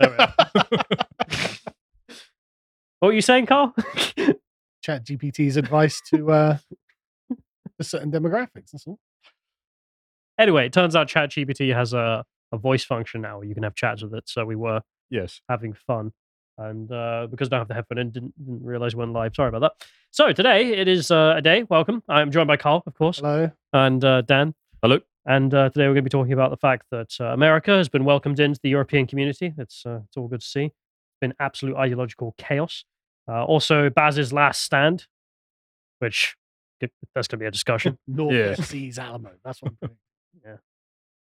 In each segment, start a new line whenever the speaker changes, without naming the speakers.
There we are. what were you saying, Carl?
Chat GPT's advice to uh, to certain demographics. That's all.
anyway, it turns out Chat GPT has a, a voice function now where you can have chats with it. So we were
Yes.
having fun. And uh, because I don't have the headphone in, didn't, didn't realize we went live. Sorry about that. So today it is uh, a day. Welcome. I'm joined by Carl, of course,
Hello.
and uh, Dan.
Hello.
And uh, today we're going to be talking about the fact that uh, America has been welcomed into the European community. It's uh, it's all good to see. It's been absolute ideological chaos. Uh, also, Baz's last stand, which that's going to be a discussion.
Norf
Yeah.
FC's Alamo. That's what I'm putting.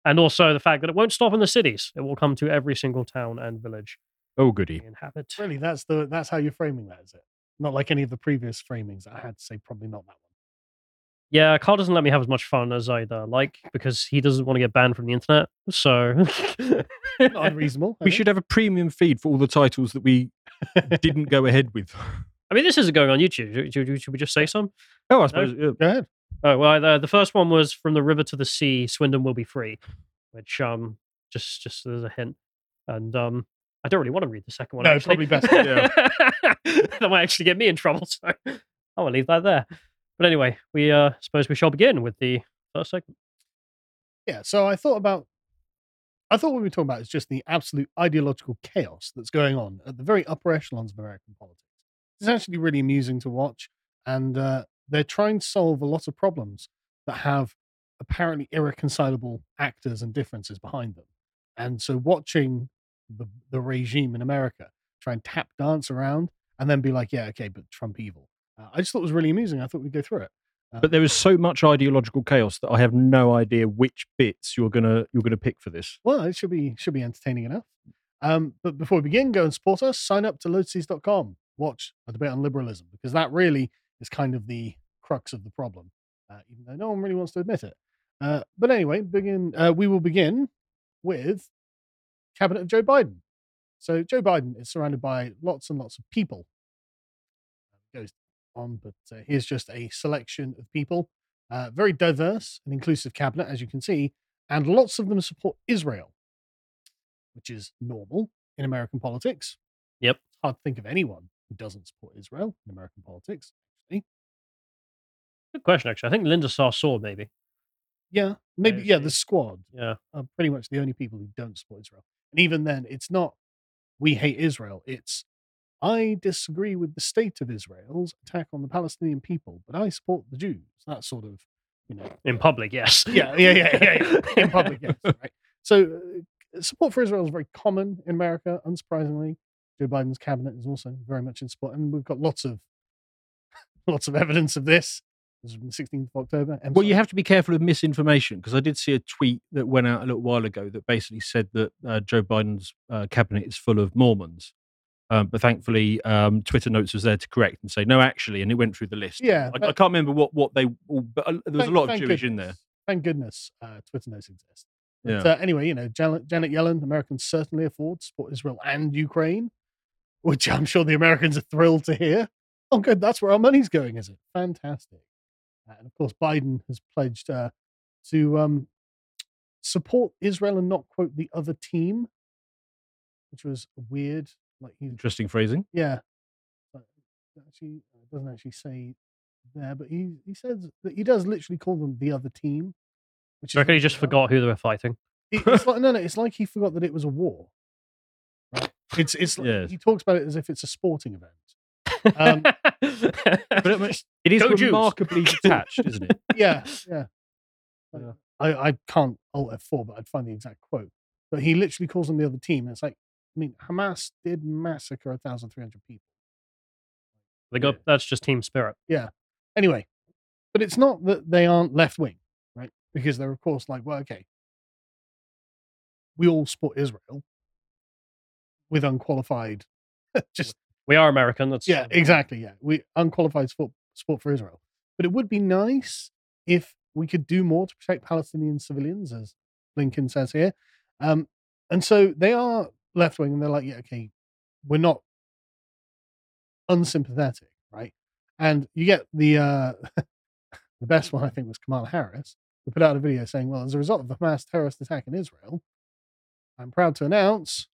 and also the fact that it won't stop in the cities. It will come to every single town and village
Oh, goody.
inhabit.
Really, that's the that's how you're framing that, is it? Not like any of the previous framings. I had to say probably not that one.
Yeah, Carl doesn't let me have as much fun as I'd uh, like because he doesn't want to get banned from the internet. So
Not unreasonable. I
We
think.
should have a premium feed for all the titles that we didn't go ahead with.
I mean, this isn't going on YouTube. Should, should- should we just say some?
Oh, I suppose. yeah.
Go ahead.
Oh well, the, the first one was from the river to the sea. Swindon will be free, which um just just as a hint, and um I don't really want to read the second one.
No,
actually.
probably best
that might actually get me in trouble. So I will leave that there. But anyway, we uh suppose we shall begin with the first segment.
Yeah. So I thought about. I thought what we were talking about is just the absolute ideological chaos that's going on at the very upper echelons of American politics. It's actually really amusing to watch, and uh, they're trying to solve a lot of problems that have apparently irreconcilable actors and differences behind them. And so, watching the the regime in America try and tap dance around and then be like, "Yeah, okay, but Trump evil." Uh, I just thought it was really amusing. I thought we'd go through it.
But there is so much ideological chaos that I have no idea which bits you're gonna you're gonna pick for this.
Well, it should be should be entertaining enough. Um, but before we begin, go and support us. Sign up to lotuseaters.com. Watch a debate on liberalism because that really is kind of the crux of the problem, uh, even though no one really wants to admit it. Uh, but anyway, begin. Uh, we will begin with cabinet of Joe Biden. So Joe Biden is surrounded by lots and lots of people. Goes on, but uh, here's just a selection of people. Uh, very diverse and inclusive cabinet, as you can see, and lots of them support Israel, which is normal in American politics.
Yep.
It's hard to think of anyone who doesn't support Israel in American politics. Actually.
Good question, actually. I think Linda Sarsour, maybe.
Yeah, maybe. Yeah, the squad
Yeah.
are pretty much the only people who don't support Israel. And even then, it's not we hate Israel. It's I disagree with the state of Israel's attack on the Palestinian people, but I support the Jews. That sort of, you know,
In public, yes.
yeah, yeah, yeah, yeah, yeah. in public, yes, right. So uh, support for Israel is very common in America. Unsurprisingly, Joe Biden's cabinet is also very much in support, and we've got lots of lots of evidence of this. This is from the 16th of October.
Well, you have to be careful of misinformation because I did see a tweet that went out a little while ago that basically said that uh, Joe Biden's uh, cabinet is full of Mormons. Um, but thankfully, um, Twitter Notes was there to correct and say no, actually, and it went through the list.
Yeah,
I, I can't remember what what they. But uh, there was
Thank-
a lot of Jewish in there.
Thank goodness uh, Twitter Notes exist. But
Yeah.
uh, anyway, you know, Janet, Janet Yellen, Americans certainly afford to support Israel and Ukraine, which I'm sure the Americans are thrilled to hear. Oh, good. That's where our money's going, is it? Fantastic. Uh, and of course, Biden has pledged uh, to um, support Israel and not quote the other team, which was weird. Like he
Interesting phrasing.
yeah. But actually, it doesn't actually say there, but he, he says that he does literally call them the other team. Which
Do you reckon he just forgot who they were fighting?
It- it's like no, no. It's like he forgot that it was a war. Right? It's it's like,
Yes.
he talks about it as if it's a sporting event. Um,
But it, it is
Go Jews.
remarkably detached, isn't it?
Yeah, yeah. Like,
Yeah.
I I can't alt F4, but I'd find the exact quote. But he literally calls them the other team. And it's like, I mean, Hamas did massacre 1,300 people.
they go, that's just team spirit. Yeah.
Anyway, but it's not that they aren't left wing, right? Because they're of course like, well, okay, we all support Israel with unqualified, just
We are American. That's
yeah, exactly, yeah, we unqualified support support for Israel. But it would be nice if we could do more to protect Palestinian civilians, as Blinken says here. Um, and so they are left wing, and they're like, yeah, okay, we're not unsympathetic, right? And you get the uh, the best one, I think, was Kamala Harris, who put out a video saying, well, as a result of the Hamas terrorist attack in Israel, I'm proud to announce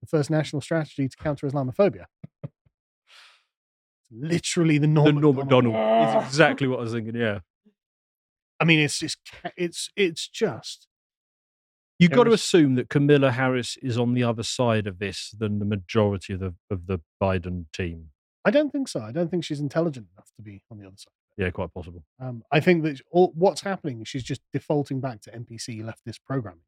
the first national strategy to counter Islamophobia. Literally the Norm,
the Norm.
Macdonald
is exactly what I was thinking. Yeah,
I mean, it's just it's it's just
you've got to assume that Kamala Harris is on the other side of this than the majority of the of the Biden team.
I don't think so. I don't think she's intelligent enough to be on the other side.
Yeah, quite possible.
Um, I think that all, what's happening is she's just defaulting back to NPC leftist programming.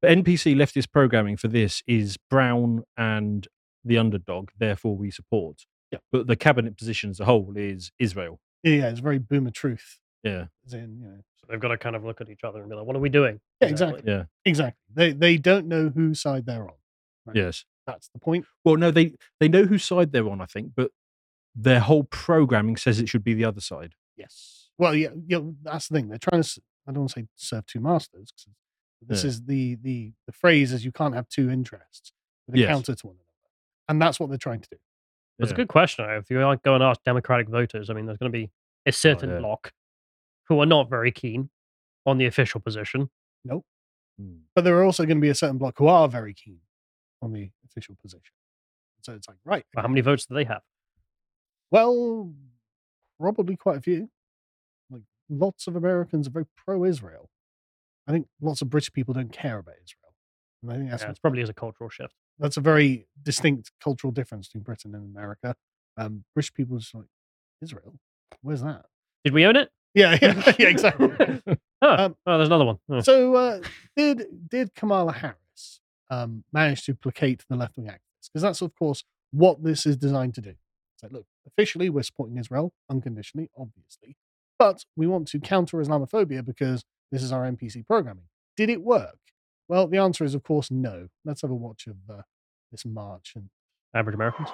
But NPC leftist programming for this is Brown and the underdog, therefore we support.
Yeah.
But the cabinet position as a whole is Israel.
Yeah, yeah, it's very boomer truth.
Yeah.
Then you know,
So they've got to kind of look at each other and be like, what are we doing?
Yeah, exactly.
Yeah.
exactly. They they don't know whose side they're on. Right.
Yes.
That's the point.
Well, no, they they know whose side they're on, I think, but their whole programming says it should be the other side.
Yes. Well, yeah, yeah. That's the thing. They're trying to. s- I don't want to say serve two masters. 'cause this
Yeah.
is the the the phrase is you can't have two interests that are
Yes.
counter to one another, and that's what they're trying to do.
That's
Yeah.
a good question. If you like go and ask Democratic voters, I mean, there's going to be a oh, certain
yeah.
bloc who are not very keen on the official position.
Hmm.
But there are also going to be a certain bloc who are very keen on the official position. So it's like right.
But how many votes do they have?
Well, probably quite a few. Like lots of Americans are very pro-Israel. I think lots of British people don't care about Israel, and I think that's
Yeah,
what's
it probably is a cultural shift.
that's a very distinct cultural difference between Britain and America. Um, British people are just like Israel. Where's that?
Did we own it?
Yeah, yeah, yeah exactly.
Oh,
Um,
oh there's another one. Oh.
so, uh, did did Kamala Harris um, manage to placate the left wing activists? Because that's of course what this is designed to do. It's like, look, officially we're supporting Israel unconditionally, obviously, but we want to counter Islamophobia because this is our NPC programming. Did it work? Well, the answer is of course no. Let's have a watch of uh, this march and
Average Americans.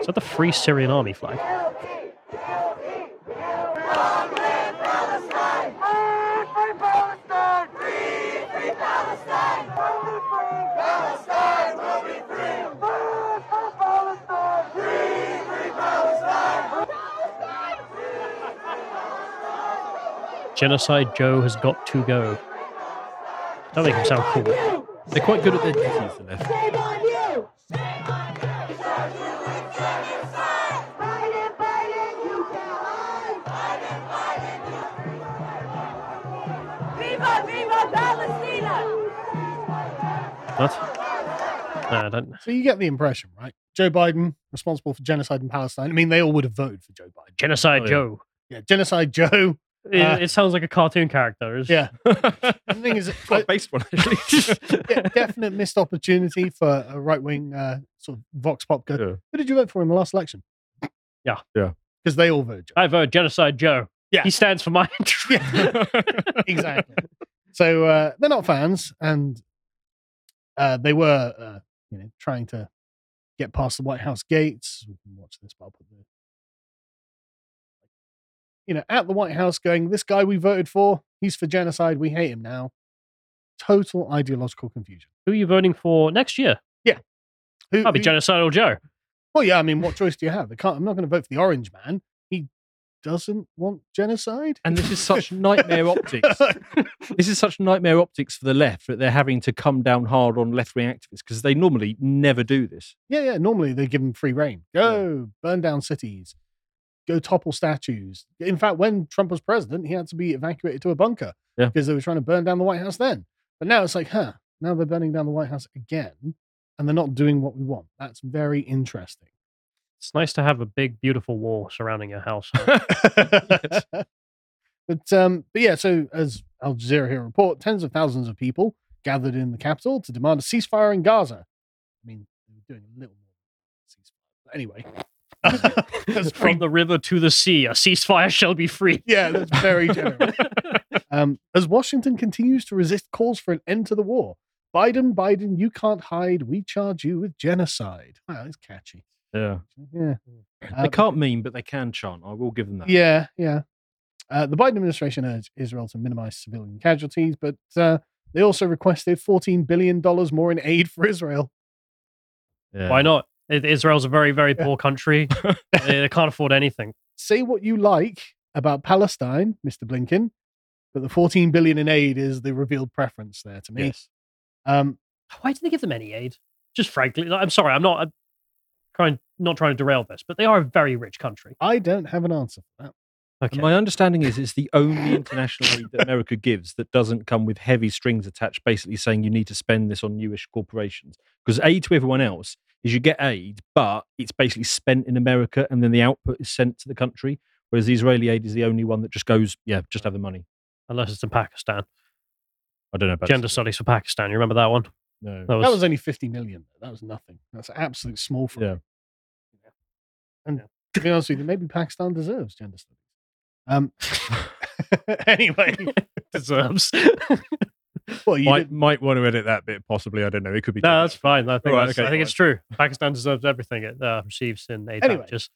Is that the Free Syrian Army flag? Genocide Joe has got to go. Don't make him sound cool.
They're quite good at their duties, the left.
What? No, I don't.
So you get the impression, right? Joe Biden responsible for genocide in Palestine. I mean, they all would have voted for Joe Biden.
Genocide
Oh, yeah.
Joe.
Yeah, genocide Joe.
It,
Uh,
it sounds like a cartoon character. It's-
Yeah, the thing is,
quite
I-
based one actually.
de- definite missed opportunity for a right wing uh, sort of vox pop. Go,
Yeah.
who did you vote for in the last election?
Yeah.
Yeah.
because they all voted. Joe.
I vote Genocide Joe.
Yeah.
He stands for my interest.
Yeah, exactly. So uh, they're not fans, and uh, they were, uh, you know, trying to get past the White House gates. We can watch this, but I'll put the, you know, at the White House, going, "This guy we voted for, he's for genocide. We hate him now." Total ideological confusion.
Who are you voting for next year?
Who,
I'll be
who-
Genocidal Joe.
well, yeah. I mean, what choice do you have? I can't. I'm not going to vote for the Orange Man. Doesn't want genocide.
and this is such nightmare optics. This is such nightmare optics for the left that they're having to come down hard on left wing activists because they normally never do this.
Yeah, yeah. Normally they give them free reign. Go burn down cities. Go topple statues. In fact, when Trump was president, he had to be evacuated to a bunker
Yeah.
because they were trying to burn down the White House then. But now it's like, huh? Now they're burning down the White House again, and they're not doing what we want. That's very interesting.
It's nice to have a big, beautiful wall surrounding your house.
but um, but yeah. So as Al Jazeera here report, tens of thousands of people gathered in the capital to demand a ceasefire in Gaza. I mean, were doing a little more ceasefire. But anyway, that's
From
pretty
the river to the sea, a ceasefire shall be free.
Yeah, that's very general. um, as Washington continues to resist calls for an end to the war, Biden, Biden, you can't hide. We charge you with genocide. Wow, it's catchy.
Yeah.
Yeah. Uh,
They can't meme, but they can chant. I will give them that.
Yeah, yeah. Uh, the Biden administration urged Israel to minimize civilian casualties, but uh, they also requested $14 billion more in aid for Israel.
Yeah.
Why not? I- Israel's a very, very
Yeah.
poor country. they, they can't afford anything.
Say what you like about Palestine, Mr. Blinken, but the 14 billion in aid is the revealed preference there to me.
Yes.
Um,
Why do they give them any aid? Just frankly, I'm sorry, I'm not I'm trying not trying to derail this, but they are a very rich country.
I don't have an answer for that.
Okay.
And my understanding is it's the only international aid that America gives that doesn't come with heavy strings attached, basically saying you need to spend this on newish corporations. Because aid to everyone else is you get aid, but it's basically spent in America and then the output is sent to the country. Whereas the Israeli aid is the only one that just goes, yeah, just have the money.
Unless it's in Pakistan.
I don't know about
Gender studies for Pakistan. You remember that one?
No.
That was,
That was only 50 million. That was nothing. That's absolute small for
Yeah.
And to be honest with you, maybe Pakistan deserves gender studies. Um, anyway,
deserves.
well, you
Might, might want to edit that bit, possibly. I don't know. It could be.
no,
taken
that's fine. I think,
Alright,
that's-
okay,
I think it's true. Pakistan deserves everything it uh, receives in aid
Anyway.
packages.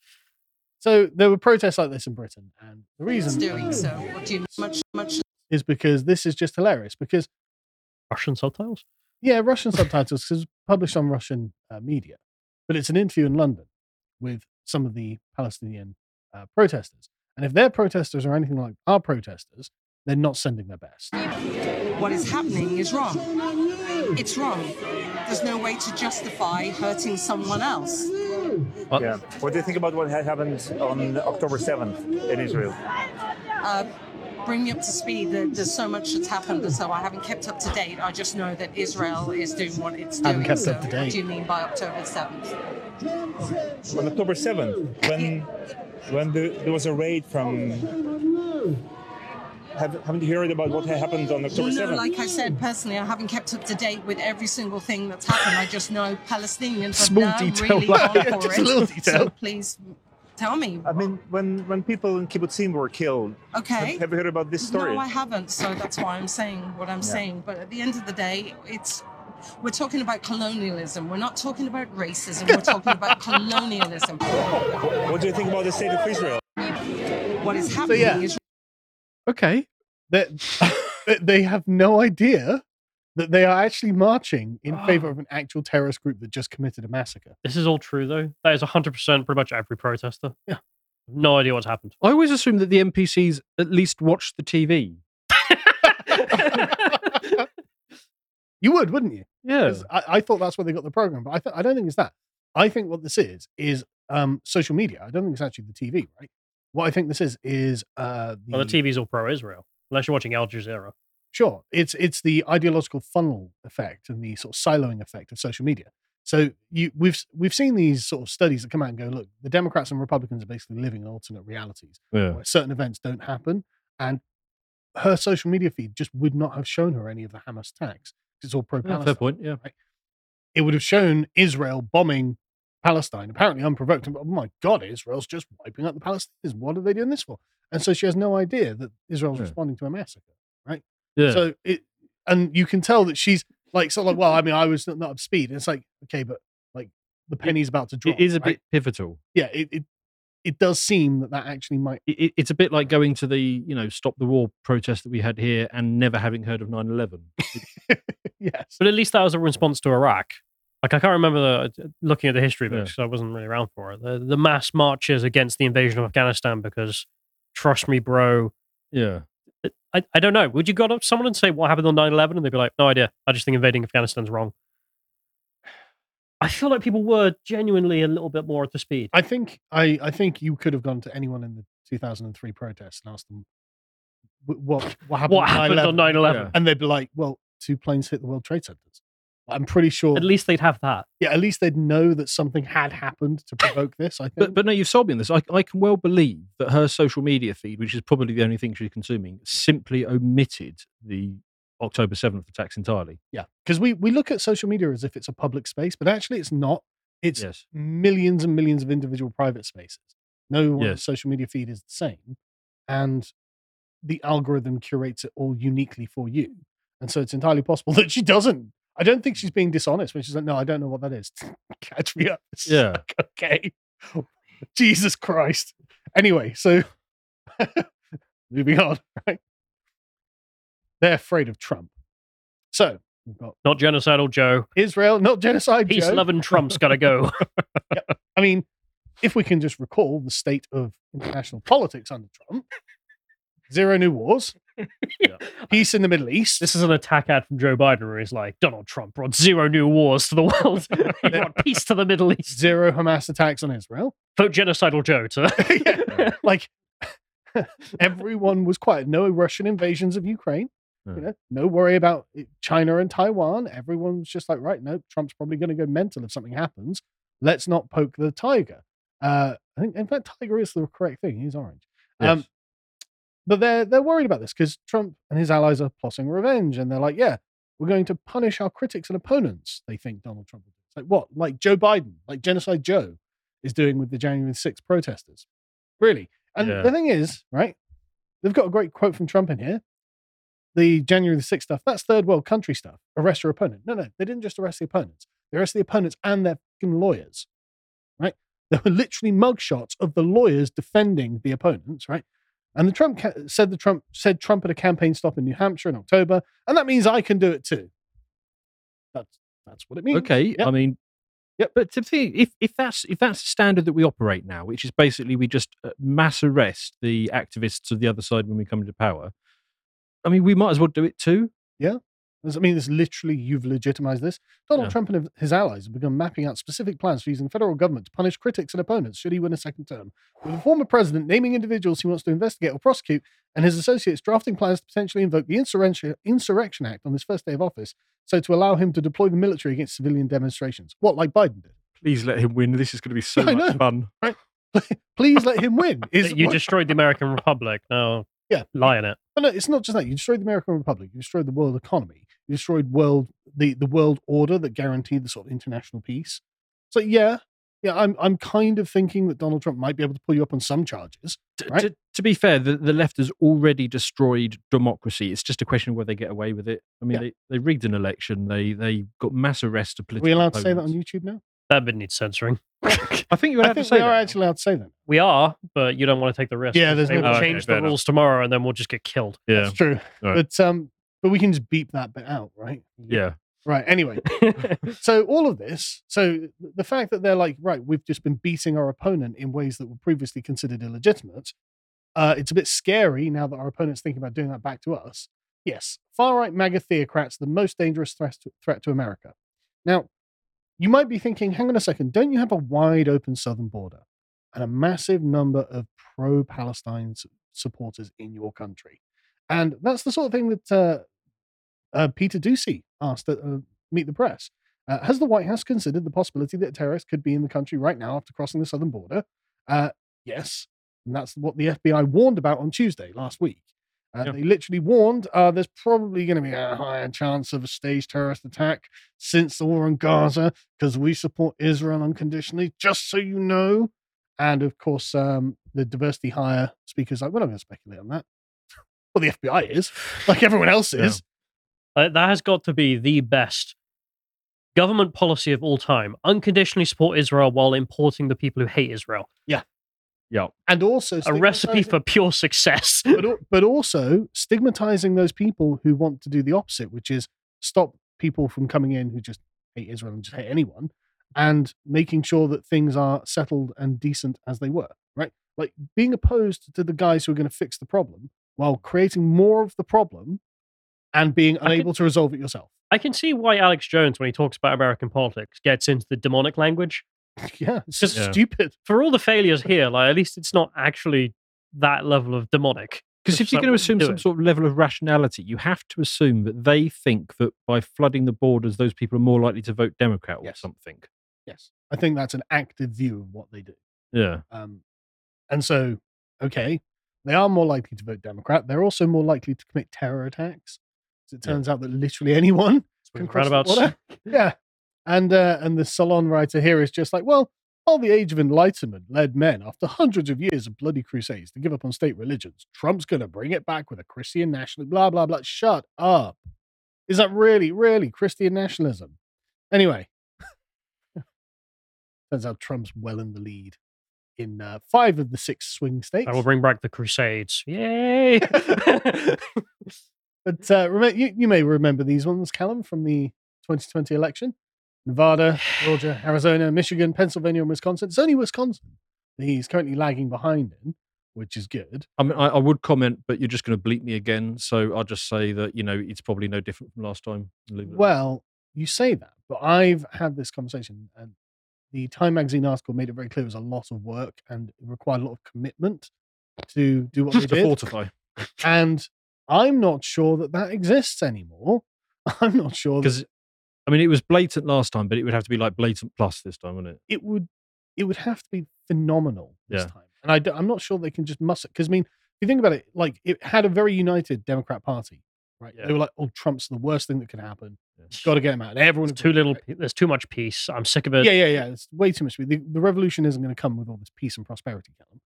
so there were protests like this in Britain, and the reason
doing so. What do you much much
is because this is just hilarious. Because
Russian subtitles?
Yeah, Russian subtitles because published on Russian uh, media, but it's an interview in London with some of the Palestinian uh, protesters, and if their protesters are anything like our protesters, they're not sending their best.
what is happening is wrong. It's wrong. There's no way to justify hurting someone else.
What?
Yeah. What do you think about what happened on October 7th in Israel?
Uh, bring me up to speed. There- There's so much that's happened, so I haven't kept up to date. I just know that Israel is doing what it's doing.
Haven't
doing.
kept
so
up to
What
date.
do you mean by October 7th?
On October 7th, when when the, there was a raid from. Have, haven't you heard about what happened on October
Well, no,
7th?
like I said, personally, I haven't kept up to date with every single thing that's happened. I just know Palestinians have
Small
now
detail,
really
like,
gone for
just
it.
a little
So
detail.
please tell me.
I mean, when, when people in kibbutzim were killed,
Okay.
have, have you heard about this story?
No, I haven't. So that's why I'm saying what I'm
Yeah.
saying. But at the end of the day, it's we're talking about colonialism. We're not talking about racism. We're talking about colonialism.
What do you think about the state of Israel?
What is happening so,
yeah.
is
Okay, that they have no idea that they are actually marching in favor of an actual terrorist group that just committed a massacre.
This is all true, though. That is 100% pretty much every protester.
Yeah.
No idea what's happened.
I always assume that the NPCs at least watch the TV.
You would, wouldn't you?
Yeah.
'Cause I, I thought that's where they got the program, but I, th- I don't think it's that. I think what this is is um, social media. I don't think it's actually the TV, right? What I think this is is uh, the,
well, the TV's all pro Israel, unless you're watching Al Jazeera.
Sure, it's it's the ideological funnel effect and the sort of siloing effect of social media. So you we've we've seen these sort of studies that come out and go, look, the Democrats and Republicans are basically living in alternate realities
Yeah.
where certain events don't happen, and her social media feed just would not have shown her any of the Hamas attacks. It's all pro
Yeah,
Palestine.
fair point. Yeah.
It would have shown Israel bombing Palestine, apparently unprovoked. And, oh my God, Israel's just wiping out the Palestinians. What are they doing this for? And so she has no idea that Israel's
Yeah.
responding to a massacre.
Yeah.
So it, and you can tell that she's like, sort of like, well, I mean, I was not, not up speed. And it's like, okay, but like the penny's about to drop.
it is a
right?
bit pivotal.
yeah. It, it it does seem that that actually might.
It, it- it's a bit like going to the you know stop the war protest that we had here and never having heard of 9-11.
yes.
But at least that was a response to Iraq. Like, I can't remember the, uh, looking at the history books.
Yeah.
I wasn't really around for it. The, the mass marches against the invasion of Afghanistan because, trust me, bro,
Yeah.
I, I don't know. Would you go to someone and say what happened on 9 11? And they'd be like, no idea. I just think invading Afghanistan's wrong. I feel like people were genuinely a little bit more at the speed.
I think I I think you could have gone to anyone in the 2003 protests and asked them what what happened.
what
on
happened on 9 11?
Yeah.
And they'd be like, well, two planes hit the World Trade Centers. I'm pretty sure.
At least they'd have that.
yeah, at least they'd know that something had happened to provoke this. I think.
But but no, you've sold me on this. I, I can well believe that her social media feed, which is probably the only thing she's consuming, simply omitted the October 7th attacks entirely.
yeah, because we we look at social media as if it's a public space, but actually it's not. It's
Yes.
millions and millions of individual private spaces. No one's
Yes.
social media feed is the same, and the algorithm curates it all uniquely for you. And so it's entirely possible that she doesn't. I don't think she's being dishonest when she's like, "No, I don't know what that is." Catch me up. It's
Yeah.
like, okay. Jesus Christ. Anyway, so moving on. Right. They're afraid of Trump. So we've got
Not genocidal Joe.
Israel, not genocide.
Peace
Joe.
loving Trump's got to go.
I mean, if we can just recall the state of international politics under Trump, zero new wars, Peace in the Middle East.
This is an attack ad from Joe Biden where he's like, Donald Trump brought zero new wars to the world. he brought peace to the Middle East.
Zero Hamas attacks on Israel.
Vote genocidal Joe to
Yeah. like everyone was quiet. No Russian invasions of Ukraine. You know, no worry about China and Taiwan. Everyone's just like, right, no, Trump's probably going to go mental if something happens. Let's not poke the tiger. Uh, I think, in fact, tiger is the correct thing. He's orange. Um,
Yes.
But they're they're worried about this because Trump and his allies are plotting revenge, and they're like, yeah, we're going to punish our critics and opponents. They think Donald Trump. It's like what? Like Joe Biden, like genocide Joe, is doing with the January 6th protesters. Really. And
Yeah.
the thing is, right? They've got a great quote from Trump in here. The January the 6th stuff, that's third world country stuff. Arrest your opponent. No, no, they didn't just arrest the opponents. They arrested the opponents and their fucking lawyers. Right? There were literally mugshots of the lawyers defending the opponents, right? And the Trump ca- said the Trump said Trump at a campaign stop in New Hampshire in October, and that means I can do it too. That's that's what it means.
Okay,
Yep.
I mean,
Yep.
But to think, if if that's if that's the standard that we operate now, which is basically we just uh, mass arrest the activists of the other side when we come into power, I mean, we might as well do it too.
Does it mean it's literally you've legitimized this? Donald
Yeah.
Trump and his allies have begun mapping out specific plans for using the federal government to punish critics and opponents should he win a second term. With the former president naming individuals he wants to investigate or prosecute, and his associates drafting plans to potentially invoke the Insurrection, Insurrection Act on his first day of office, so to allow him to deploy the military against civilian demonstrations. What, like Biden did?
Please let him win. This is going to be so
I
much
know.
fun.
Please let him win. Is
you
what-
destroyed the American Republic. Now,
Yeah.
lie in it.
But no, it's not just that. You destroyed the American Republic. You destroyed the world economy. You destroyed world the the world order that guaranteed the sort of international peace. So yeah, yeah, I'm I'm kind of thinking that Donald Trump might be able to pull you up on some charges. Right.
To, to be fair, the, the left has already destroyed democracy. It's just a question of whether they get away with it. I mean,
Yeah.
they, they rigged an election. They they got mass arrests of
Are
political.
we allowed to say that on. YouTube now?
That bit needs censoring.
I think you're allowed
I think
to say
we are
that.
actually allowed to say that.
We are, but you don't want to take the risk.
Yeah, there's
they
no-
will
Oh, okay,
change the
fair enough.
rules tomorrow, and then we'll just get killed.
Yeah,
That's true.
Right.
But um, but we can just beep that bit out, right?
yeah.
Right. Anyway, so all of this, so the fact that they're like, right, we've just been beating our opponent in ways that were previously considered illegitimate. Uh, it's a bit scary now that our opponent's thinking about doing that back to us. Yes, far right MAGA theocrats, the most dangerous threat to, threat to America. Now, you might be thinking, hang on a second, don't you have a wide open southern border and a massive number of pro Palestine supporters in your country? And that's the sort of thing that uh, uh, Peter Doocy asked at uh, Meet the Press. Uh, has the White House considered the possibility that a terrorist could be in the country right now after crossing the southern border? Uh, yes. And that's what the FBI warned about on Tuesday last week. Uh,
Yeah.
They literally warned uh, there's probably going to be a higher chance of a staged terrorist attack since the war in Gaza because we support Israel unconditionally, just so you know. And of course, um, the diversity hire speakers like, we're not going to speculate on that. Well, the FBI is, like everyone else
Yeah.
is.
Uh, that has got to be the best government policy of all time. Unconditionally support Israel while importing the people who hate Israel.
Yeah. Yeah.
And also,
A recipe for pure success.
but, but also stigmatizing those people who want to do the opposite, which is stop people from coming in who just hate Israel and just hate anyone, and making sure that things are settled and decent as they were, right? Like being opposed to the guys who are going to fix the problem while creating more of the problem and being
I can-
unable to resolve it yourself.
I can see why Alex Jones, when he talks about American politics, gets into the demonic language.
yeah, it's just
Yeah.
stupid.
For all the failures here, like at least it's not actually that level of demonic.
Because if you're going to assume some
doing?
sort of level of rationality, you have to assume that they think that by flooding the borders, those people are more likely to vote Democrat or
Yes.
something.
Yes, I think that's an active view of what they do.
Yeah.
Um, and so, okay, they are more likely to vote Democrat. They're also more likely to commit terror attacks. It
Yeah.
turns out that literally anyone can cross the border. Yeah, and uh, and the salon writer here is just like, well, all the age of enlightenment led men after hundreds of years of bloody crusades to give up on state religions. Trump's going to bring it back with a Christian national. Blah blah blah. Shut up. Is that really, really Christian nationalism? Anyway, turns out Trump's well in the lead in uh, five of the six swing states.
I will bring back the Crusades. Yay!
But uh, remember, you, you may remember these ones, Callum, from the 2020 election. Nevada, Georgia, Arizona, Michigan, Pennsylvania, and Wisconsin. It's only Wisconsin that he's currently lagging behind in, which is good.
I mean, I, I would comment, but you're just going to bleep me again. So I'll just say that you know it's probably no different from last time. and leave it at that.
Well, you say that, but I've had this conversation, and the Time magazine article made it very clear it was a lot of work and it required a lot of commitment to do what they
to
did.
fortify.
And I'm not sure that that exists anymore. I'm not sure that
Because I mean, it was blatant last time, but it would have to be like blatant plus this time, wouldn't it?
it would it would have to be phenomenal this
Yeah.
time. And I, d- I'm not sure they can just muss it because I mean, if you think about it, like it had a very united Democrat Party, right?
Yeah.
They were like, "Oh, Trump's the worst thing that could happen. Got to get him out."
Everyone's too little. There's too much peace. I'm sick of it.
Yeah, yeah, yeah. It's way too much. The, the revolution isn't going to come with all this peace and prosperity, Callum,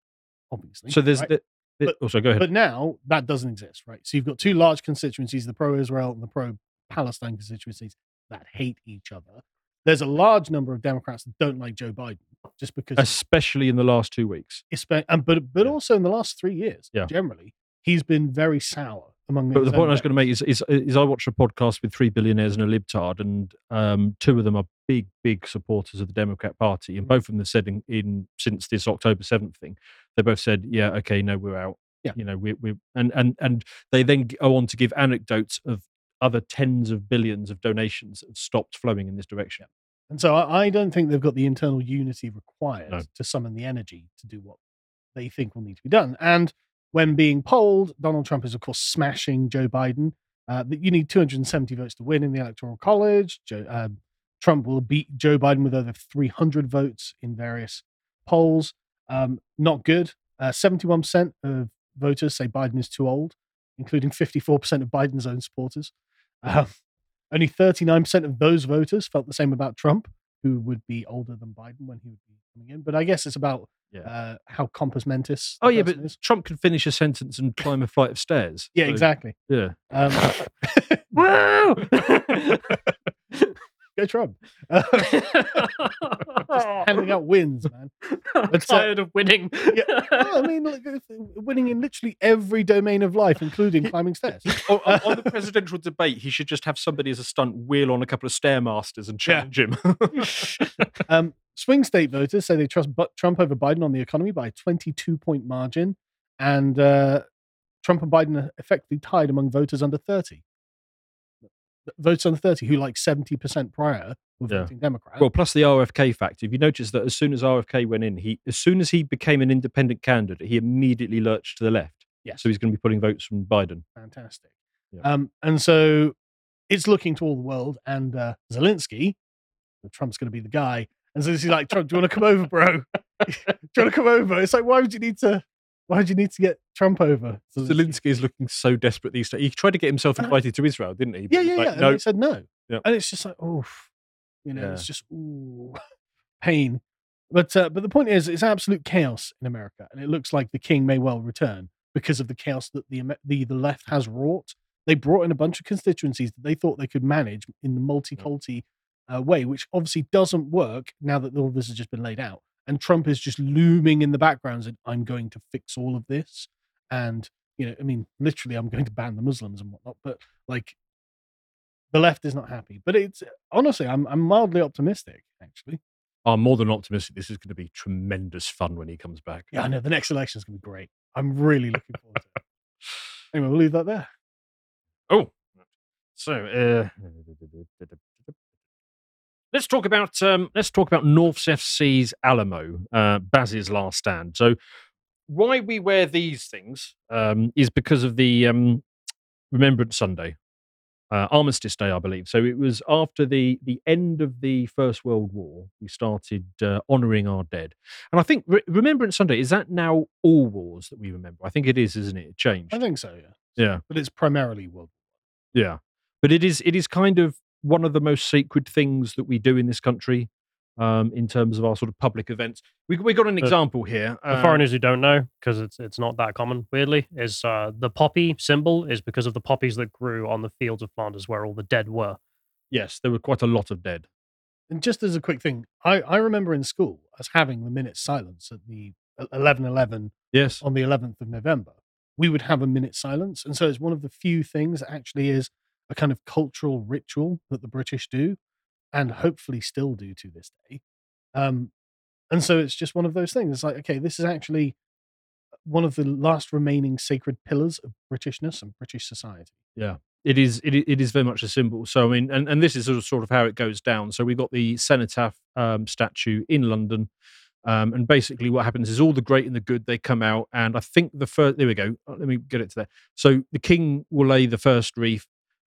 obviously.
So there's
right?
the, the,
But- oh,
also go ahead.
But now that doesn't exist, right? So you've got two large constituencies, the pro Israel and the pro Palestine constituencies that hate each other. There's a large number of Democrats that don't like Joe Biden just because,
Especially in the last two weeks.
and, but, but
Yeah.
also in the last three years,
Yeah.
generally, he's been very sour among
But the point I was going to make is, is is I watched a podcast with three billionaires and a libtard, and um, two of them are big, big supporters of the Democrat Party, and
Mhm.
both of them have said in, in since this October seventh thing, they both said, "Yeah, okay, no, we're out."
Yeah.
you know, we we and and and they then go on to give anecdotes of other tens of billions of donations that have stopped flowing in this direction.
And so I, I don't think they've got the internal unity required
No.
to summon the energy to do what they think will need to be done. And when being polled, Donald Trump is, of course, smashing Joe Biden. Uh, you need 270 votes to win in the Electoral College. Joe, uh, Trump will beat Joe Biden with over 300 votes in various polls. Um, not good. Uh, 71% of voters say Biden is too old, including 54% of Biden's own supporters. Um, only 39% of those voters felt the same about Trump, who would be older than Biden when he would be coming in. But I guess it's about
Yeah.
uh, how compos mentis.
Oh yeah, but
is.
Trump can finish a sentence and climb a flight of stairs.
yeah,
so,
exactly.
Yeah,
Um,
Woo!
go Trump. Uh, just handing out wins, man.
I'm
uh,
tired of winning.
Yeah, well, I mean, like, winning in literally every domain of life, including climbing stairs.
on, on- on the presidential debate, he should just have somebody as a stunt wheel on a couple of stairmasters and
Yeah.
challenge him.
Um, swing state voters say they trust Trump over Biden on the economy by a 22 point margin. And uh, Trump and Biden are effectively tied among voters under 30. Votes under 30 who, like 70% prior, were
Yeah.
voting Democrat.
well, plus the RFK factor. If you notice that as soon as RFK went in, he as soon as he became an independent candidate, he immediately lurched to the left.
yes.
So he's going to be putting votes from Biden.
fantastic.
Yeah.
Um, and so it's looking to all the world, and uh, Zelensky, Trump's going to be the guy. And so he's like, Trump, do you want to come over, bro? do you want to come over? It's like, why would you need to? Why would you need to get Trump over?
Zelensky is looking so desperate these days. He tried to get himself invited to Israel, didn't he?
Yeah,
he
yeah,
was
yeah.
like,
And
No,
they said no.
Yeah.
And it's just like, oh, you know, it's just ooh, pain. But uh, but the point is, it's absolute chaos in America, and it looks like the king may well return because of the chaos that the the the left has wrought. They brought in a bunch of constituencies that they thought they could manage in the multi-culti uh, way, which obviously doesn't work now that all this has just been laid out. And Trump is just looming in the background, and I'm going to fix all of this. And you know, I mean, literally, I'm going to ban the Muslims and whatnot. But like, the left is not happy. But it's honestly, I'm I'm mildly optimistic actually.
I'm more than optimistic. This is going to be tremendous fun when he comes back.
Yeah, I know the next election is going to be great. I'm really looking forward to it. Anyway, we'll leave that there.
Oh, so uh, let's talk about um, let's talk about Norf's FC's Alamo, uh, Baz's last stand. So, why we wear these things um, is because of the um, Remembrance Sunday, uh, Armistice Day, I believe. So it was after the the end of the First World War, we started uh, honouring our dead, and I think Re- Remembrance Sunday is that now all wars that we remember. I think it is, isn't it? It changed.
I think so. Yeah.
Yeah.
But it's primarily world. War.
Yeah, but it is it is kind of one of the most sacred things that we do in this country, um, in terms of our sort of public events. We we got an
The-
example here.
For
uh,
foreigners who don't know, because it's it's not that common, weirdly, is uh, the poppy symbol is because of the poppies that grew on the fields of Flanders where all the dead were.
yes, there were quite a lot of dead.
And just as a quick thing, I, I remember in school us having the minute silence at the 11:11
Yes,
on the 11th of November. We would have a minute silence, and so it's one of the few things that actually is a kind of cultural ritual that the British do, and hopefully still do to this day. Um, and so it's just one of those things. It's like, okay, this is actually one of the last remaining sacred pillars of Britishness and British society. Yeah.
It is it, it is very much a symbol. So I mean, and, and this is sort of, sort of how it goes down. So we've got the cenotaph um, statue in London, um, and basically what happens is all the great and the good they come out, and I think the first there we go. Uh, Let me get it to there. So the king will lay the first wreath.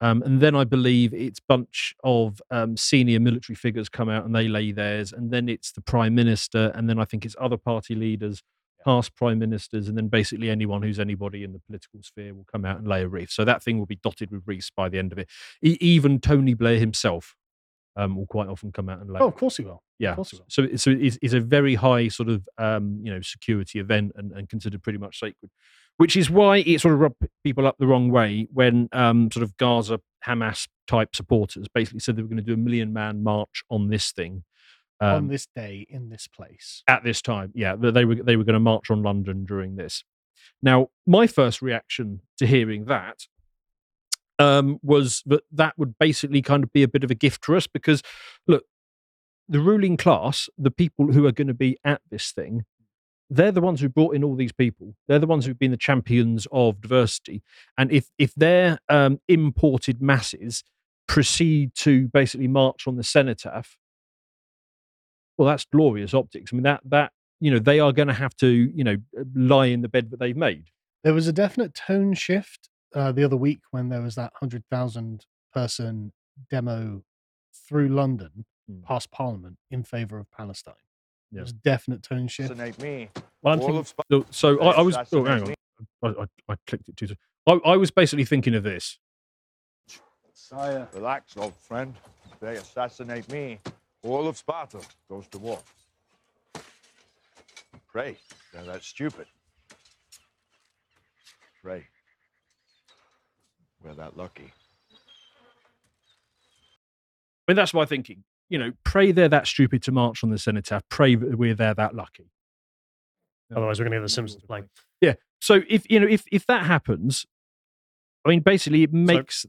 Um, and then I believe it's bunch of um, senior military figures come out and they lay theirs, and then it's the prime minister, and then I think it's other party leaders, past prime ministers, and then basically anyone who's anybody in the political sphere will come out and lay a wreath. So that thing will be dotted with wreaths by the end of it. E- even Tony Blair himself um, will quite often come out and lay.
Oh, of course he will.
yeah.
of course he will.
So, so it's, it's a very high sort of um, you know security event and, and considered pretty much sacred, which is why it sort of rubbed people up the wrong way when um, sort of Gaza Hamas type supporters basically said they were going to do a million man march on this thing.
on
Um,
this day in this place.
at this time. Yeah, that they were they were going to march on London during this. Now, my first reaction to hearing that um, was that that would basically kind of be a bit of a gift for us because, look, the ruling class, the people who are going to be at this thing, they're the ones who brought in all these people. They're the ones who've been the champions of diversity. And if if their um, imported masses proceed to basically march on the cenotaph, well, that's glorious optics. I mean, that that you know they are going to have to you know lie in the bed that they've made.
There was a definite tone shift uh, the other week when there was that 100,000 person demo through London
Mm.
past Parliament in favour of Palestine.
Yeah.
There was a definite tone shift.
Assassinate me.
Well, I'm
All
thinking,
of Sp-
So, so I, I was. Oh, hang on. I, I, I clicked it too soon. I, I was basically thinking of this.
Sire. Relax, old friend. They assassinate me, all of Sparta goes to war. Pray. They're that stupid. Pray. We're that lucky.
I mean, that's my thinking. You know, pray they're that stupid to march on the cenotaph. Pray that we're there that lucky.
otherwise we're going to get the Simpsons playing. Yeah.
So if you know if if that happens, I mean, basically it makes.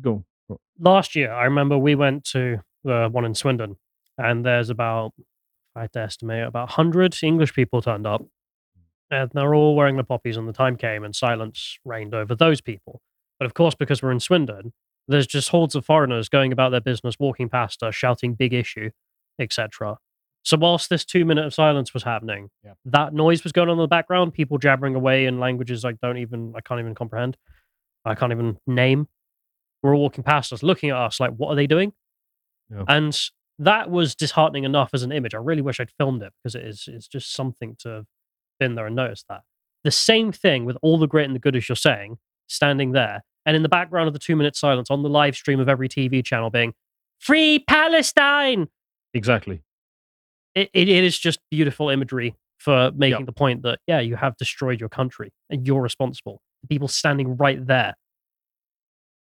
go on.
last year, I remember we went to the one in Swindon, and there's about, I had to estimate, about 100 English people turned up. And they're all wearing the poppies, and the time came, and silence reigned over those people. But of course, because we're in Swindon, there's just hordes of foreigners going about their business, walking past us, shouting big issue, etc. So, whilst this two minute of silence was happening,
Yeah.
that noise was going on in the background, people jabbering away in languages I don't even, I can't even comprehend. I can't even name were all walking past us, looking at us like, what are they doing?
Yeah.
And that was disheartening enough as an image. I really wish I'd filmed it because it is it's just something to have been there and noticed that. The same thing with all the great and the good as you're saying, standing there, and in the background of the two minute silence on the live stream of every TV channel being Free Palestine.
Exactly.
It, it, it is just beautiful imagery for making the point that, yeah, you have destroyed your country and you're responsible. The people standing right there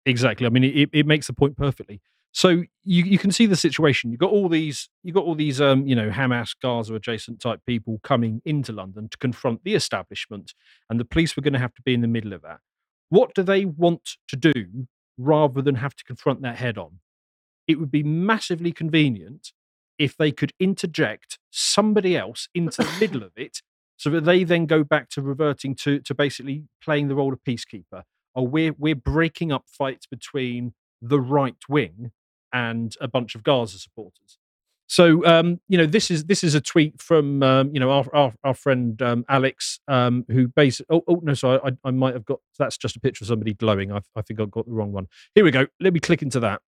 Exactly. I mean, it, it makes the point perfectly. So you, you can see the situation. You've got all these, you've got all these, um, you know, Hamas, Gaza adjacent type people coming into London to confront the establishment, and the police were going to have to be in the middle of that. What do they want to do rather than have to confront that head on? It would be massively convenient if they could interject somebody else into the middle of it, so that they then go back to reverting to to basically playing the role of peacekeeper or we're we're breaking up fights between the right wing and a bunch of Gaza supporters. So um, you know this is this is a tweet from um, you know our our, our friend um, Alex um, who basically oh, oh no sorry I, I might have got that's just a picture of somebody glowing. I, I think I got the wrong one. Here we go. Let me click into that.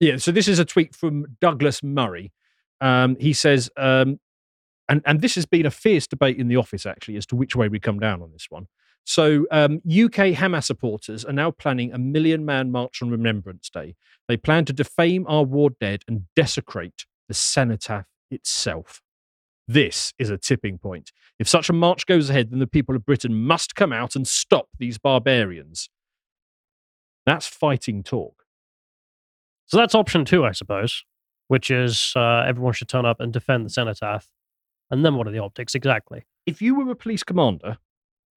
Yeah so this is a tweet from Douglas Murray. Um, he says um, and and this has been a fierce debate in the office actually as to which way we come down on this one so, um, UK Hamas supporters are now planning a million man march on Remembrance Day. They plan to defame our war dead and desecrate the cenotaph itself. This is a tipping point. If such a march goes ahead, then the people of Britain must come out and stop these barbarians. That's fighting talk.
So that's option two, I suppose, which is uh, everyone should turn up and defend the cenotaph. And then what are the optics exactly?
If you were a police commander,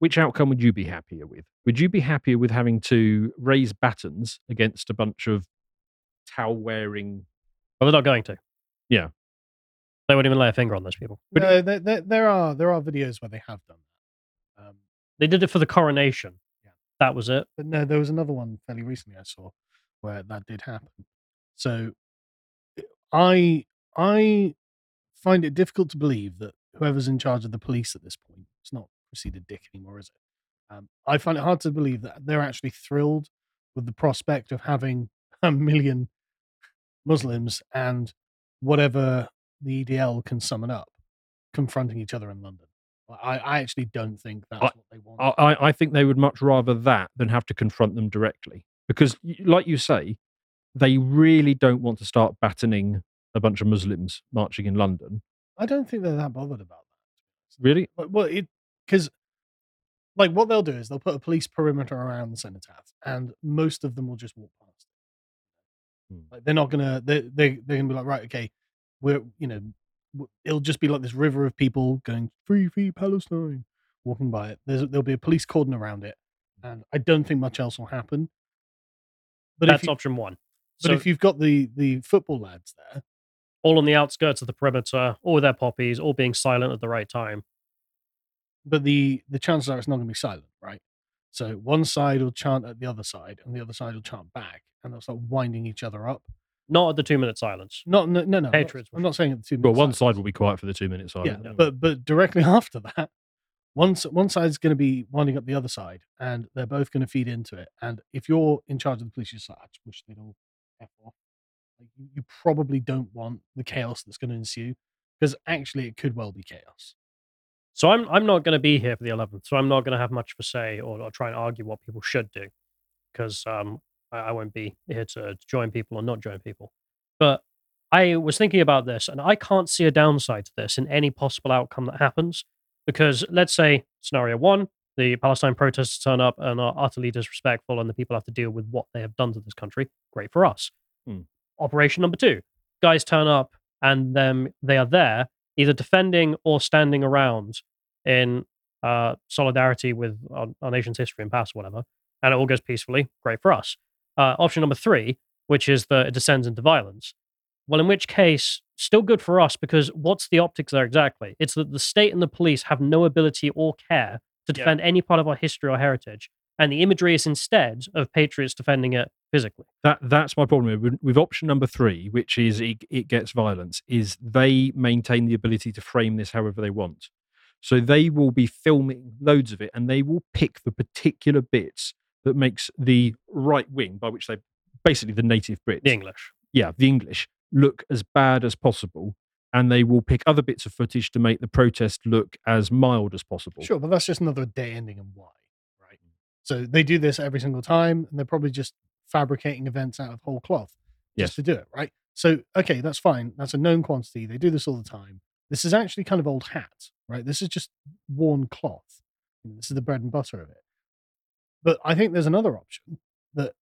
which outcome would you be happier with? Would you be happier with having to raise batons against a bunch of towel wearing
Well, they're not going to.
Yeah.
They won't even lay a finger on those people.
No, there, there, there are there are videos where they have done that.
Um they did it for the coronation.
Yeah.
That was it.
But no, there was another one fairly recently I saw where that did happen. So I I find it difficult to believe that whoever's in charge of the police at this point, it's not Cressida Dick anymore, is it? Um, I find it hard to believe that they're actually thrilled with the prospect of having a million Muslims and whatever the EDL can summon up confronting each other in London. I, I actually don't think that's
I-
what they want.
I, I- I think they would much rather that than have to confront them directly. Because, like you say, they really don't want to start battening a bunch of Muslims marching in London.
I don't think they're that bothered about that.
Really?
Well, it because like what they'll do is they'll put a police perimeter around the cenotaph, and most of them will just walk past.
Hmm.
Like they're not gonna they they they're gonna be like right okay, we're you know it'll just be like this river of people going free free Palestine walking by it. There's there'll be a police cordon around it, and I don't think much else will happen. But
That's
you,
option one.
but
So
if you've got the the football lads there,
all on the outskirts of the perimeter, all with their poppies, all being silent at the right time.
But the the chances are it's not going to be silent, right? So one side will chant at the other side, and the other side will chant back, and they'll start winding each other up.
Not at the two minute silence.
Not no no no. I'm not-
Patriots
I'm not saying at the two.
Well, one
silence.
side will be quiet for the two minute silence.
Yeah,
silence.
but but directly after that, one s- one side's going to be winding up the other side, and they're both going to feed into it. And if you're in charge of the police, you're such which they'd all f off. You, you probably don't want the chaos that's going to ensue, because actually it could well be chaos.
So I'm I'm not going to be here for the 11th. So I'm not going to have much of a say or, or try and argue what people should do, because um I, I won't be here to join people or not join people. But I was thinking about this, and I can't see a downside to this in any possible outcome that happens. Because let's say scenario one, the Palestine protesters turn up and are utterly disrespectful, and the people have to deal with what they have done to this country. Great for us.
Hmm.
Operation number two, guys turn up and then they are there either defending or standing around in uh, solidarity with our, our nation's history and past, whatever, and it all goes peacefully. Great for us. Uh, option number three, which is that it descends into violence. Well, in which case, still good for us because what's the optics there exactly? It's that the state and the police have no ability or care to
Yeah.
defend any part of our history or heritage. And the imagery is instead of patriots defending it physically.
That that's my problem with, with option number three, which is it, it gets violence. Is they maintain the ability to frame this however they want, so they will be filming loads of it, and they will pick the particular bits that makes the right wing, by which they basically the native Brits,
The English.
yeah, the English look as bad as possible, and they will pick other bits of footage to make the protest look as mild as possible.
Sure, but that's just another day ending in why, right? Mm. So they do this every single time, and they're probably just fabricating events out of whole cloth just
Yes.
to do it, right? So, okay, that's fine. That's a known quantity. They do this all the time. This is actually kind of old hat, right? This is just worn cloth. This is the bread and butter of it. But I think there's another option that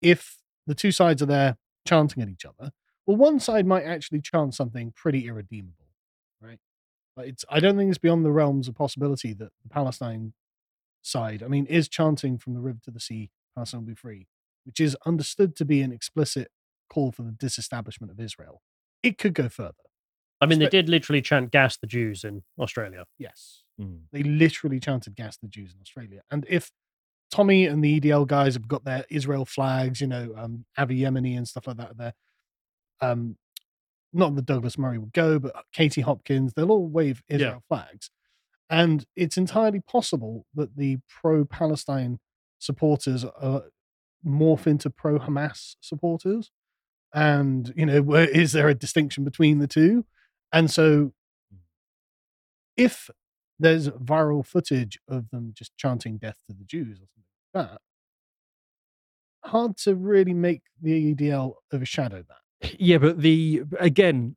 if the two sides are there chanting at each other, well, one side might actually chant something pretty irredeemable, right? Like it's I don't think it's beyond the realms of possibility that the Palestine side, I mean, is chanting from the river to the sea, Palestine will be free, which is understood to be an explicit call for the disestablishment of Israel. It could go further.
I mean, they did literally chant gas the Jews in Australia.
Yes.
Mm.
They literally chanted gas the Jews in Australia. And if Tommy and the EDL guys have got their Israel flags, you know, um, Avi Yemini and stuff like that there, um, not that Douglas Murray would go, but Katie Hopkins, they'll all wave Israel flags. And it's entirely possible that the pro Palestine supporters are morph into pro Hamas supporters. And, you know, where is there a distinction between the two? And so if there's viral footage of them just chanting death to the Jews or something like that, hard to really make the EDL overshadow that.
Yeah, but the again,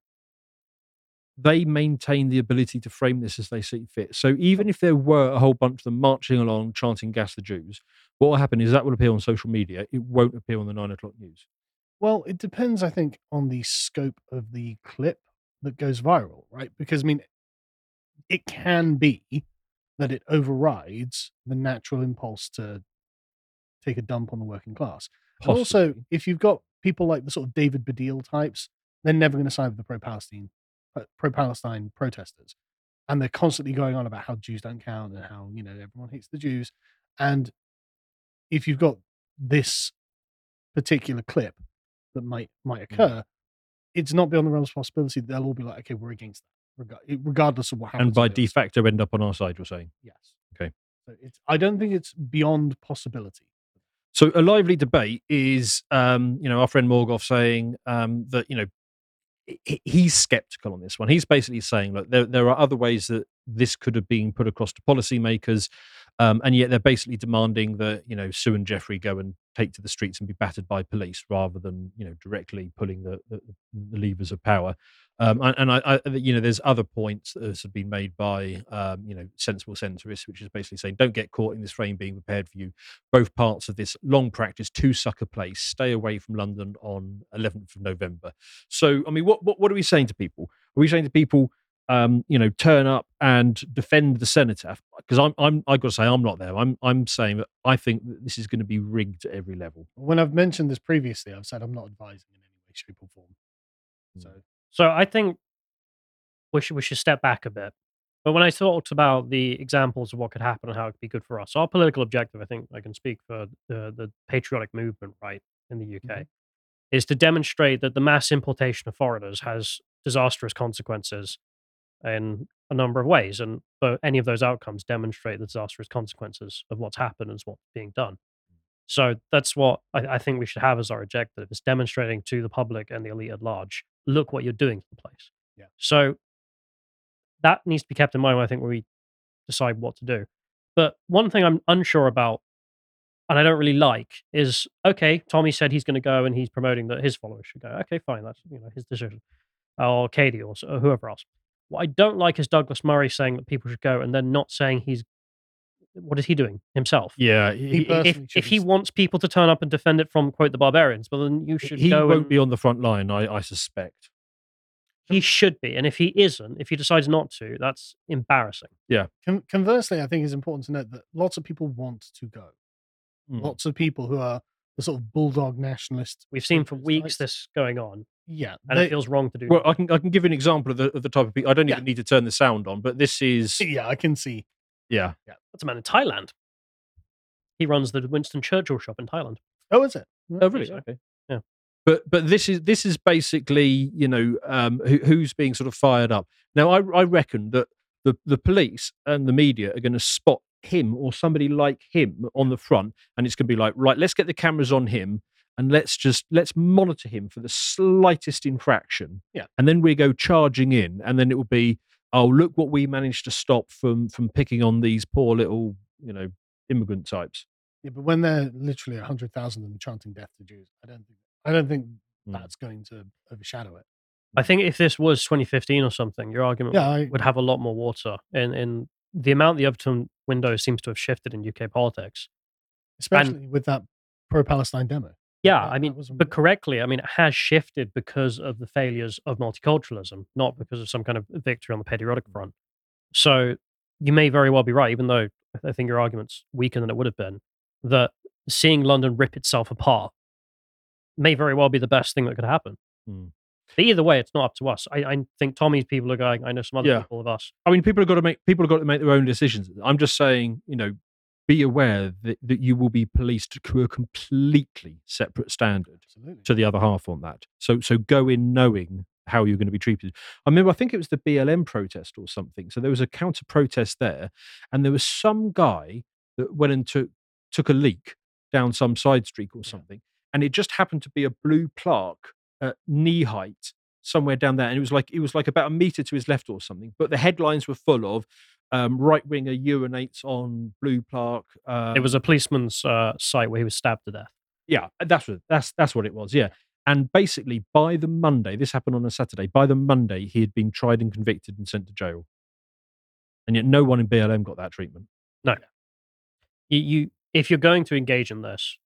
they maintain the ability to frame this as they see fit. So even if there were a whole bunch of them marching along chanting "Gas the Jews," what will happen is that will appear on social media. It won't appear on the nine o'clock news.
Well, it depends, I think, on the scope of the clip that goes viral, right? Because, I mean, it can be that it overrides the natural impulse to take a dump on the working class. And also, if you've got people like the sort of David Baddiel types, they're never going to side with the pro-Palestine, pro Palestine protesters. and they're constantly going on about how Jews don't count and how you know everyone hates the Jews. And if you've got this particular clip that might might
Mm.
occur, it's not beyond the realm of possibility that they'll all be like, okay, we're against that, regardless of what happens.
and by de facto end up on our side. You're saying.
yes.
Okay.
So it's. I don't think it's beyond possibility.
So a lively debate is, um, you know, our friend Morgoth saying um, that you know he's skeptical on this one. He's basically saying, look, there there are other ways that this could have been put across to policymakers, um, and yet they're basically demanding that you know Sue and Jeffrey go and take to the streets and be battered by police rather than you know directly pulling the the, the levers of power. Um, and and I, I, you know, there's other points that have been made by, um, you know, sensible centrists, which is basically saying, don't get caught in this frame being prepared for you. Both parts of this long practice to suck a place. Stay away from London on 11th of November. So, I mean, what what, what are we saying to people? Are we saying to people, um, you know, turn up and defend the senator? Because I'm, I'm, I got to say, I'm not there. I'm, I'm saying that I think that this is going to be rigged at every level.
When I've mentioned this previously, I've said I'm not advising in any way, shape, or form. So
So I think we should we should step back a bit. But when I talked about the examples of what could happen and how it could be good for us, our political objective, I think I can speak for the, the patriotic movement, right, in the UK, is to demonstrate that the mass importation of foreigners has disastrous consequences in a number of ways. And any of those outcomes demonstrate the disastrous consequences of what's happened and what's being done. So that's what I, I think we should have as our objective is demonstrating to the public and the elite at large, look what you're doing to the place.
Yeah.
So that needs to be kept in mind when I think when we decide what to do. But one thing I'm unsure about and I don't really like is okay, Tommy said he's going to go and he's promoting that his followers should go. Okay, fine, that's you know his decision. Or Katie or, or whoever else. What I don't like is Douglas Murray saying that people should go and then not saying he's what is he doing himself?
Yeah,
He
he,
if if he wants people to turn up and defend it from quote the barbarians, well then you should
he
go
won't
and
be on the front line, I, I suspect.
he should be. And if he isn't, if he decides not to, that's embarrassing.
Con- conversely, I think it's important to note that lots of people want to go.
Mm.
Lots of people who are the sort of bulldog nationalist.
We've seen for weeks
right?
this going on,
Yeah,
and
they-
it feels wrong to do.
Well,
that.
I can I can give you an example of the of the type of people. I don't
Yeah.
even need to turn the sound on, but this is
yeah, I can see.
yeah.
That's a man in Thailand. He runs the Winston Churchill shop in Thailand.
Oh, is it?
Oh, really?
so.
Okay.
Yeah.
But but this is this is basically you know um, who, who's being sort of fired up now. I I reckon that the the police and the media are going to spot him or somebody like him on the front, and it's going to be like right, let's get the cameras on him. And let's just let's monitor him for the slightest infraction,
Yeah.
and then we go charging in, and then it will be, oh look what we managed to stop from from picking on these poor little you know immigrant types.
Yeah, but when they're literally a hundred thousand and chanting death to Jews, I don't think I don't think
Mm.
that's going to overshadow it.
I think if this was 2015 or something, your argument
Yeah,
would-
I,
would have a lot more water. And in the amount the Overton window seems to have shifted in UK politics.
especially with that pro-Palestine demo.
Yeah, I mean, but correctly, I mean, it has shifted because of the failures of multiculturalism, not because of some kind of victory on the patriotic front. So you may very well be right, even though I think your argument's weaker than it would have been, that seeing London rip itself apart may very well be the best thing that could happen.
Hmm.
But either way, it's not up to us. I, I think Tommy's people are going. I know some other
Yeah.
people of us.
I mean, people have got to make people have got to make their own decisions. I'm just saying, you know, be aware that, that you will be policed to a completely separate standard
Absolutely.
to the other half on that. So so go in knowing how you're going to be treated. I remember I think it was the BLM protest or something. So there was a counter protest there, and there was some guy that went and took took a leak down some side street or
Yeah.
something, and it just happened to be a blue plaque at knee height somewhere down there, and it was like it was like about a meter to his left or something. But the headlines were full of um, right winger urinates on blue plaque. Um,
it was a policeman's uh, site where he was stabbed to death.
yeah, that's what that's that's what it was. Yeah, and basically by the Monday, this happened on a Saturday. By the Monday, he had been tried and convicted and sent to jail, and yet no one in BLM got that treatment.
you, you if you're going to engage in this,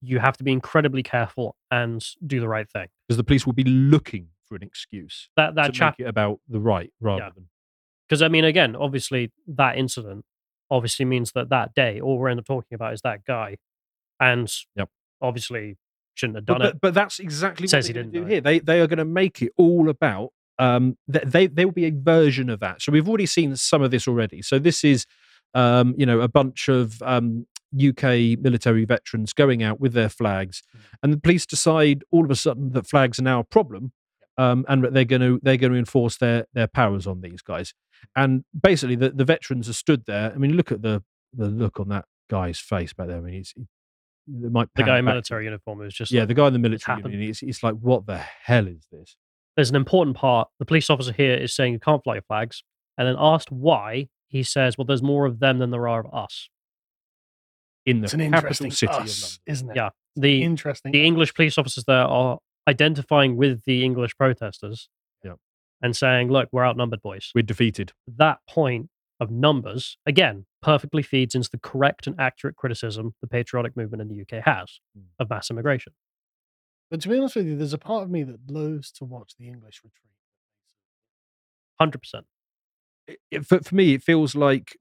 you have to be incredibly careful and do the right thing.
because the police will be looking for an excuse
That that chap,
about the right rather
Yeah.
than
because I mean, again, obviously that incident obviously means that that day all we're end up talking about is that guy, and
Yep.
obviously shouldn't have done
but,
it.
but that's exactly
Says
what
he
they're
didn't
going to do
it.
here. They they are going to make it all about um, th- they there will be a version of that. So we've already seen some of this already. So this is, um, you know, a bunch of um, UK military veterans going out with their flags, and the police decide all of a sudden that flags are now a problem, um, and they're going to they're going to enforce their their powers on these guys. And basically, the, the veterans are stood there. I mean, look at the the look on that guy's face back there. I mean, it's, it might
The guy in
back-
military uniform is just
Yeah,
like,
the guy in the military.
happened.
union, It's, it's like, what the hell is this?
there's an important part. The police officer here is saying you can't fly your flags, and then asked why, he says, "Well, there's more of them than there are of us."
In the
It's an
capital
interesting
city of
us,
London.
isn't it?
Yeah, the
interesting.
the English police officers there are identifying with the English protesters,
Yeah.
and saying, "Look, we're outnumbered, boys."
We're defeated.
That point of numbers again perfectly feeds into the correct and accurate criticism the patriotic movement in the UK has
Mm.
of mass immigration.
But to be honest with you, there's a part of me that loathes to watch the English retreat.
Hundred percent.
It- it- for, for me, it feels like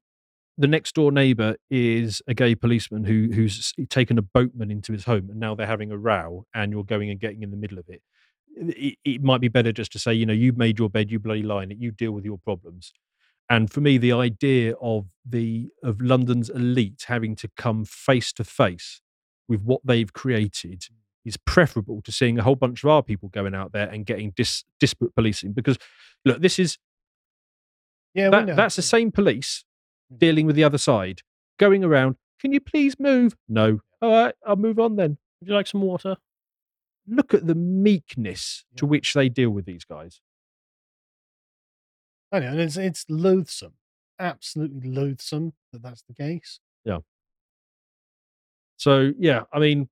the next door neighbor is a gay policeman who who's taken a boatman into his home, and now they're having a row, and you're going and getting in the middle of it. It, it might be better just to say, you know, you made your bed, you bloody lie in it, you deal with your problems. And for me, the idea of the of London's elite having to come face to face with what they've created is preferable to seeing a whole bunch of our people going out there and getting dis, disparate policing. Because look, this is
Yeah,
that, that's the same police dealing with the other side, going around. Can you please move? No. All right, I'll move on then.
Would you like some water?
Look at the meekness to which they deal with these guys.
I know, and it's it's loathsome, absolutely loathsome that that's the case. Yeah.
So yeah, I mean,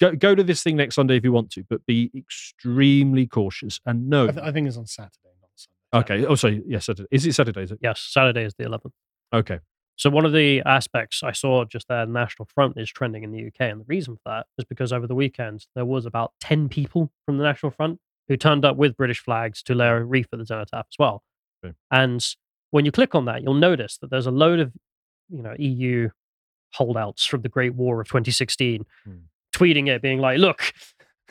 go go to this thing next Sunday if you want to, but be extremely cautious and know.
I, th- I think it's on Saturday, not Sunday.
okay. Oh, sorry. Yes, Saturday. Is it Saturday? Is it?
Yes, Saturday is the 11th.
Okay.
So one of the aspects I saw just there, National Front is trending in the UK, and the reason for that is because over the weekend there was about ten people from the National Front who turned up with British flags to lay a wreath at the cenotaph as well.
Okay.
And when you click on that, you'll notice that there's a load of you know EU holdouts from the Great War of 2016
Hmm.
tweeting it, being like, "Look,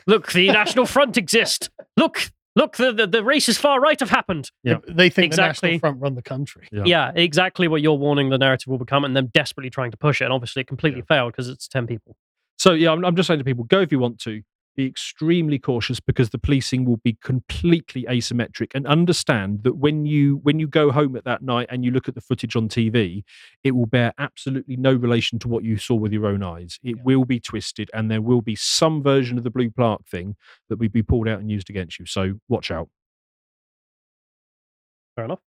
look, the National Front exists. Look, look, the the, the racist far right have happened."
Yeah.
They think the
Exactly.
National Front run the country.
Yeah.
Yeah, exactly what you're warning the narrative will become, and them desperately trying to push it. And obviously, it completely failed because it's 10 people.
So yeah, I'm, I'm just saying to people, go if you want to. Be extremely cautious because the policing will be completely asymmetric, and understand that when you when you go home at that night and you look at the footage on TV, it will bear absolutely no relation to what you saw with your own eyes. It
Yeah.
will be twisted, and there will be some version of the blue plaque thing that will be pulled out and used against you. So watch out.
Fair enough.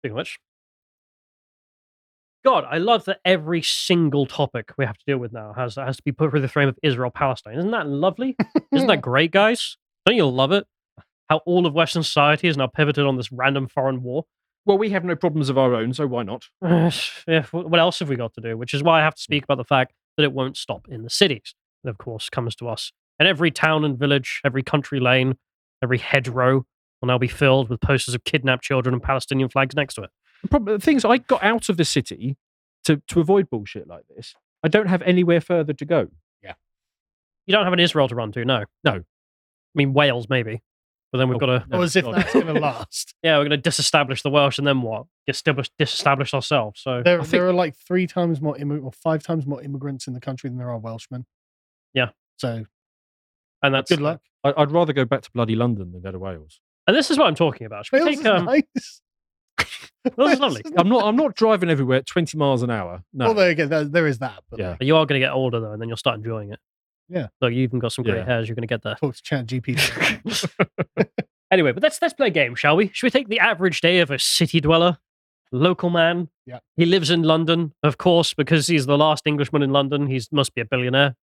Speaking of which, God, I love that every single topic we have to deal with now has has to be put through the frame of Israel Palestine. Isn't that lovely? Isn't that great, guys? Don't you love it? How all of Western society is now pivoted on this random foreign war.
Well, we have no problems of our own, so why not?
yeah, what else have we got to do? Which is why I have to hmm. speak about the fact that it won't stop in the cities. That, of course, comes to us. And every town and village, every country lane, every hedgerow will now be filled with posters of kidnapped children and Palestinian flags next to it.
The problem, the thing I got out of the city to to avoid bullshit like this. I don't have anywhere further to go. Yeah.
You don't have an Israel to run to, no.
No.
I mean, Wales, maybe. But then we've
Oh,
got to,
no,
Oh, as if
God.
that's going to last.
yeah, we're going to disestablish the Welsh and then what? Disestablish, disestablish ourselves. So,
There,
think-
there are like three times more immi- or five times more immigrants in the country than there are Welshmen.
Yeah.
So
and that's
good luck.
I, I'd rather go back to bloody London than go to Wales.
And this is what I'm talking about. Should we
Wales
take,
is
um,
nice.
Wales is lovely.
I'm not. I'm not driving everywhere at 20 miles an hour. No.
Well, there you go. There, there is that. But
Yeah.
like,
But you are going to get older though, and then you'll start enjoying it.
Yeah.
Look, you even got some grey
Yeah.
hairs. You're going to get there.
talk to Chat GPT.
anyway, but let's let's play a game, shall we? Should we take the average day of a city dweller, local man?
Yeah.
He lives in London, of course, because he's the last Englishman in London. He must be a billionaire.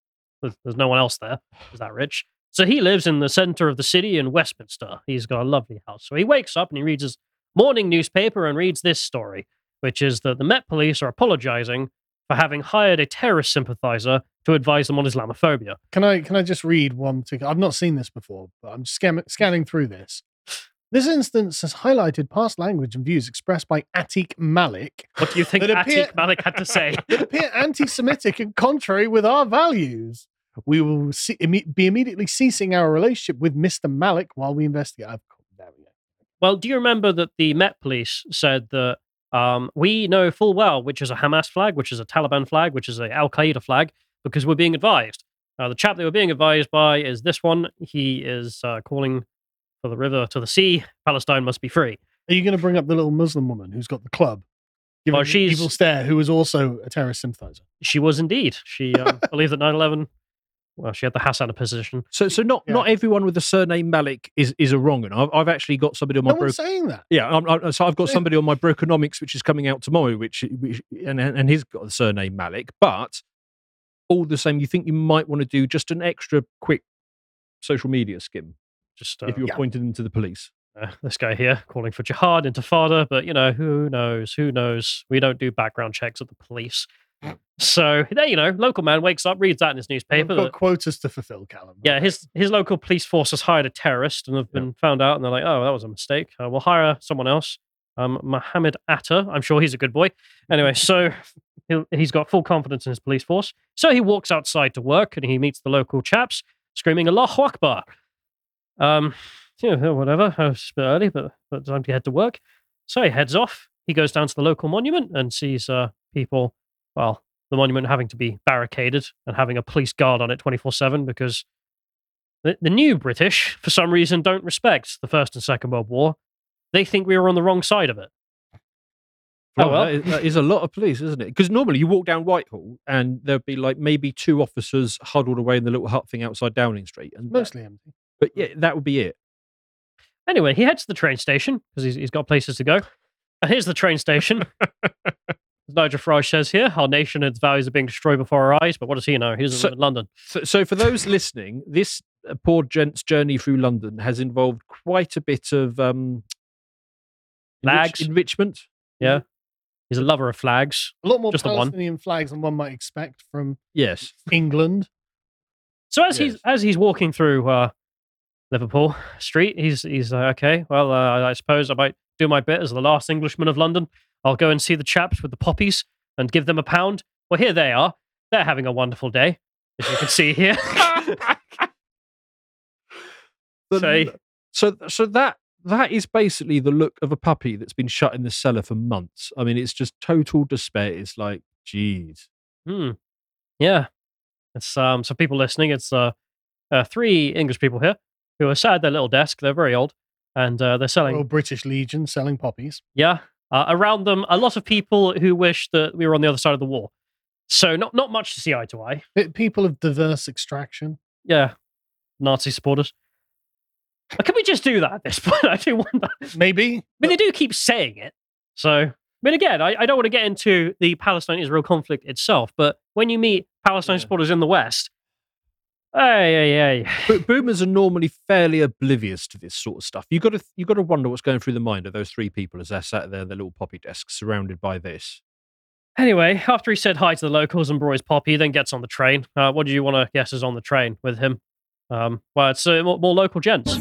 There's, there's no one else there. Is that rich. So he lives in the centre of the city in Westminster. He's got a lovely house. So he wakes up and he reads his morning newspaper and reads this story, which is that the Met Police are apologising for having hired a terrorist sympathiser to advise them on Islamophobia.
Can I can I just read one particular? I've not seen this before, but I'm scanning through this. This instance has highlighted past language and views expressed by Attiq Malik
What do you think
That appear-
Malik had to say?
that appear anti-Semitic and contrary with our values. We will see, be immediately ceasing our relationship with Mr. Malik while we investigate. Course,
Well, do you remember that the Met Police said that um, we know full well which is a Hamas flag, which is a Taliban flag, which is a Al Qaeda flag, because we're being advised. Uh, the chap they were being advised by is this one. He is uh, calling for the river to the sea. Palestine must be free.
Are you going to bring up the little Muslim woman who's got the club?
Well, she's-
evil stare, who was also a terrorist sympathizer.
She was indeed. She um, believed that 9 11, well, she had the Hassan position.
So, so not
Yeah.
not everyone with the surname Malik is is a wrong one. I've, I've actually got somebody on my
No
bro-
one's saying that.
yeah. I'm, i so I've got somebody on my Broconomics, which is coming out tomorrow, which, which and and he's got the surname Malik. But all the same, you think you might want to do just an extra quick social media skim
Just uh,
if you're
yeah.
pointing them to the police.
uh, this guy here calling for jihad, intifada, but you know, who knows? Who knows? We don't do background checks at the police. So there, you know, local man wakes up, reads that in his
We've
newspaper.
got
that-
quotas to fulfill, Callum.
yeah, his his local police force has hired a terrorist and have
Yeah.
been found out, and they're like, oh, that was a mistake. Uh, we'll hire someone else. Um, Mohammed Atta. I'm sure he's a good boy. Anyway, so he'll, he's got full confidence in his police force. So he walks outside to work and he meets the local chaps screaming Allahu Akbar. Um, you know, whatever. It's a bit early, but, but time to head to work. So he heads off. He goes down to the local monument and sees uh, people, well, the monument having to be barricaded and having a police guard on it 24 7 because the, the new British, for some reason, don't respect the First and Second World War. They think we were on the wrong side of it. Oh,
Well,
well.
that, is, that is a lot of police, isn't it? Because normally you walk down Whitehall and there'd be like maybe two officers huddled away in the little hut thing outside Downing Street, and that-
Mostly empty.
but yeah, that would be it.
Anyway, he heads to the train station because he's, he's got places to go. And here's the train station. As Nigel Farage says here, our nation and its values are being destroyed before our eyes. But what does he know? He doesn't
So-
live in London.
So, so for those listening, this uh, poor gent's journey through London has involved quite a bit of um, enrich-
Flags.
enrichment.
Yeah. He's a lover of flags.
A lot more
Just the one.
Palestinian flags than one might expect from
Yes.
England.
So as he's as he's walking through uh, Liverpool Street, he's he's like, okay, well, uh, I suppose I might do my bit as the last Englishman of London. I'll go and see the chaps with the poppies and give them a pound. Well, here they are. They're having a wonderful day, as you can see here.
The-
Say-
so so that that is basically the look of a puppy that's been shut in the cellar for months. I mean, it's just total despair. It's like, geez.
Hmm. Yeah. It's um so people listening, it's uh, uh three English people here who are sat at their little desk. They're very old. And uh, they're selling
Royal British Legion selling poppies.
yeah. Uh, around them, a lot of people who wish that we were on the other side of the war. So not not much to see eye to eye.
People of diverse extraction.
Yeah. Nazi supporters. Can we just do that at this point? I do wonder.
Maybe.
I mean, they do keep saying it. So, I mean, again, I, I don't want to get into the Palestine Israel conflict itself, but when you meet Palestine
Yeah.
supporters in the West, hey, hey, hey.
But boomers are normally fairly oblivious to this sort of stuff. You got to you got to wonder what's going through the mind of those three people as they're sat there at their little poppy desk surrounded by this.
Anyway, after he said hi to the locals and brought his pop, he then gets on the train. Uh, what do you want to guess is on the train with him? Um, well, it's uh, more, more local gents.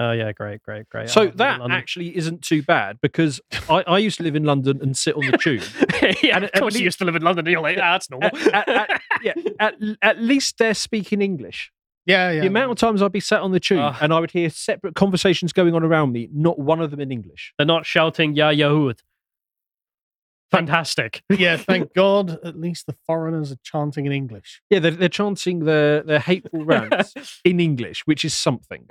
Oh, yeah, great, great, great.
So
live
that actually isn't too bad because I, I used to live in London and sit on the tube.
yeah,
and
of
at
course, you used to live in London. And you're like, ah, that's normal.
At- at- at- yeah, at, at least they're speaking English.
Yeah, yeah.
The amount of times I'd be sat on the tube
Ugh.
and I would hear separate conversations going on around me, not one of them in English.
They're not shouting "Ya Yahud." Fantastic.
yeah, thank God at least the foreigners are chanting in English.
Yeah, they're, they're chanting their, their hateful rants in English, which is something.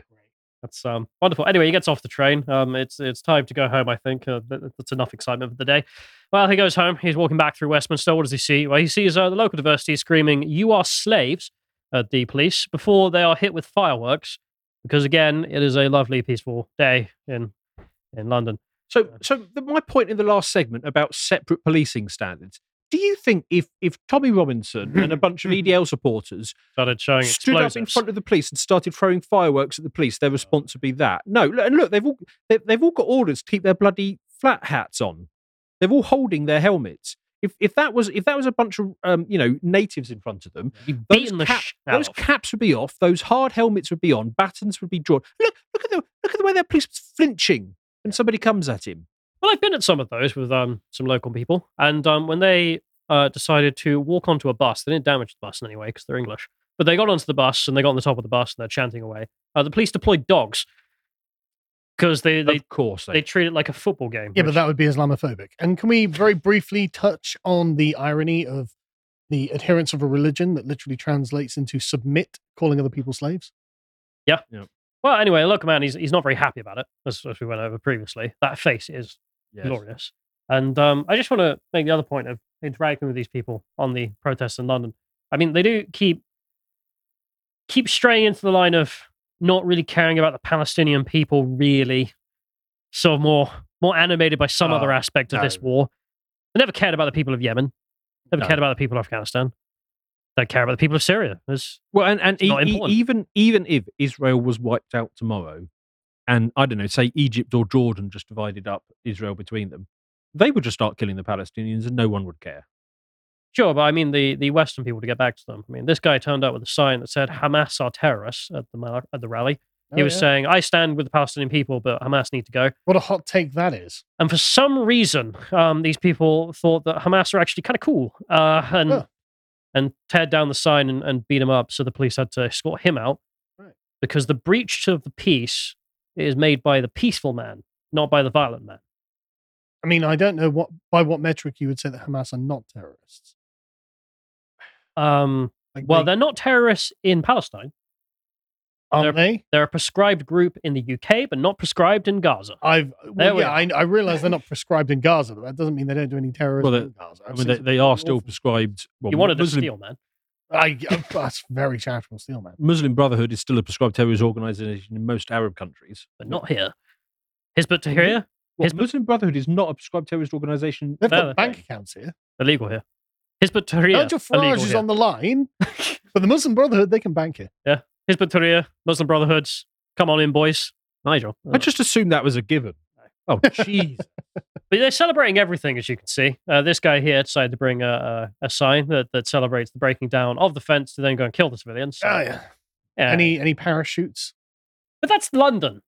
That's um wonderful. Anyway, he gets off the train. Um, it's it's time to go home. I think uh, that- that's enough excitement for the day. Well, he goes home. He's walking back through Westminster. What does he see? Well, he sees uh, the local diversity screaming, "You are slaves!" at the police before they are hit with fireworks. Because again, it is a lovely, peaceful day in in London.
So, so the, my point in the last segment about separate policing standards. Do you think if if Tommy Robinson and a bunch of EDL supporters
Started showing
stood up in front of the police and started throwing fireworks at the police, their response would be that? No, look- and look, they've all they, they've all got orders to keep their bloody flat hats on. They're all holding their helmets. If if that was if that was a bunch of um, you know natives in front of them, those,
beaten the
cap- those caps would be off, those hard helmets would be on, batons would be drawn. Look look at the look at the way their police was flinching when somebody comes at him.
Well, I've been at some of those with um some local people, and um when they uh decided to walk onto a bus, they didn't damage the bus in any way because they're English. But they got onto the bus and they got on the top of the bus and they're chanting away. Uh, the police deployed dogs because they, they,
of course, they,
they treat it like a football game.
Yeah, but that would be Islamophobic. And can we very briefly touch on the irony of the adherence of a religion that literally translates into submit, calling other people slaves? Yeah.
Well, anyway, look, man, he's he's not very happy about it, as, as we went over previously. That face is
yes.
glorious. And um, I just want to make the other point of interacting with these people on the protests in London. I mean, they do keep keep straying into the line of not really caring about the Palestinian people, really, sort of more more animated by some other
Oh,
aspect of this war. They never cared about the people of Yemen. Never
No.
cared about the people of Afghanistan. They care about the people of Syria. There's
Well, and, and
It's
e- even even if Israel was wiped out tomorrow, and I don't know, say Egypt or Jordan just divided up Israel between them, they would just start killing the Palestinians, and no one would care.
Sure, but I mean the, the Western people to get back to them. I mean, this guy turned up with a sign that said Hamas are terrorists at the at the rally. He
Oh,
was
yeah.
saying, "I stand with the Palestinian people, but Hamas need to go."
What a hot take that is.
And for some reason, um, these people thought that Hamas are actually kind of cool, uh, and
Huh.
and teared down the sign and, and beat him up. So the police had to escort him out
Right.
because the breach of the peace is made by the peaceful man, not by the violent man.
I mean, I don't know what by what metric you would say that Hamas are not terrorists.
Um,
Like
well,
they,
they're not terrorists in Palestine.
aren't they?
They're a prescribed group in the UK, but not prescribed in Gaza.
I've
There
well,
we
yeah, I, I realize they're not prescribed in Gaza, but that doesn't mean they don't do any terrorism
Well,
in Gaza.
I
I've
mean, they, they are still
awful-
prescribed. Well,
you wanted
Muslim,
to steal, man.
I, uh, that's very charitable steel, man.
Muslim Brotherhood is still a prescribed terrorist organization in most Arab countries.
but not here. Hizb ut-Tahrir,
Well,
Hizb-
Muslim Brotherhood is not a prescribed terrorist organization.
They've
No,
got bank accounts here.
illegal here. Hizb ut-Tahrir,
Nigel Farage
illegal
is
here.
on the line, but the Muslim Brotherhood they can bank here.
Hizb ut-Tahrir, Muslim Brotherhoods. Come on in, boys. Nigel.
I just assumed that was a given. Oh, jeez.
But they're celebrating everything, as you can see. Uh, this guy here decided to bring a, a, a sign that, that celebrates the breaking down of the fence to then go and kill the civilians. So,
Oh yeah.
yeah.
Any any parachutes?
But that's London.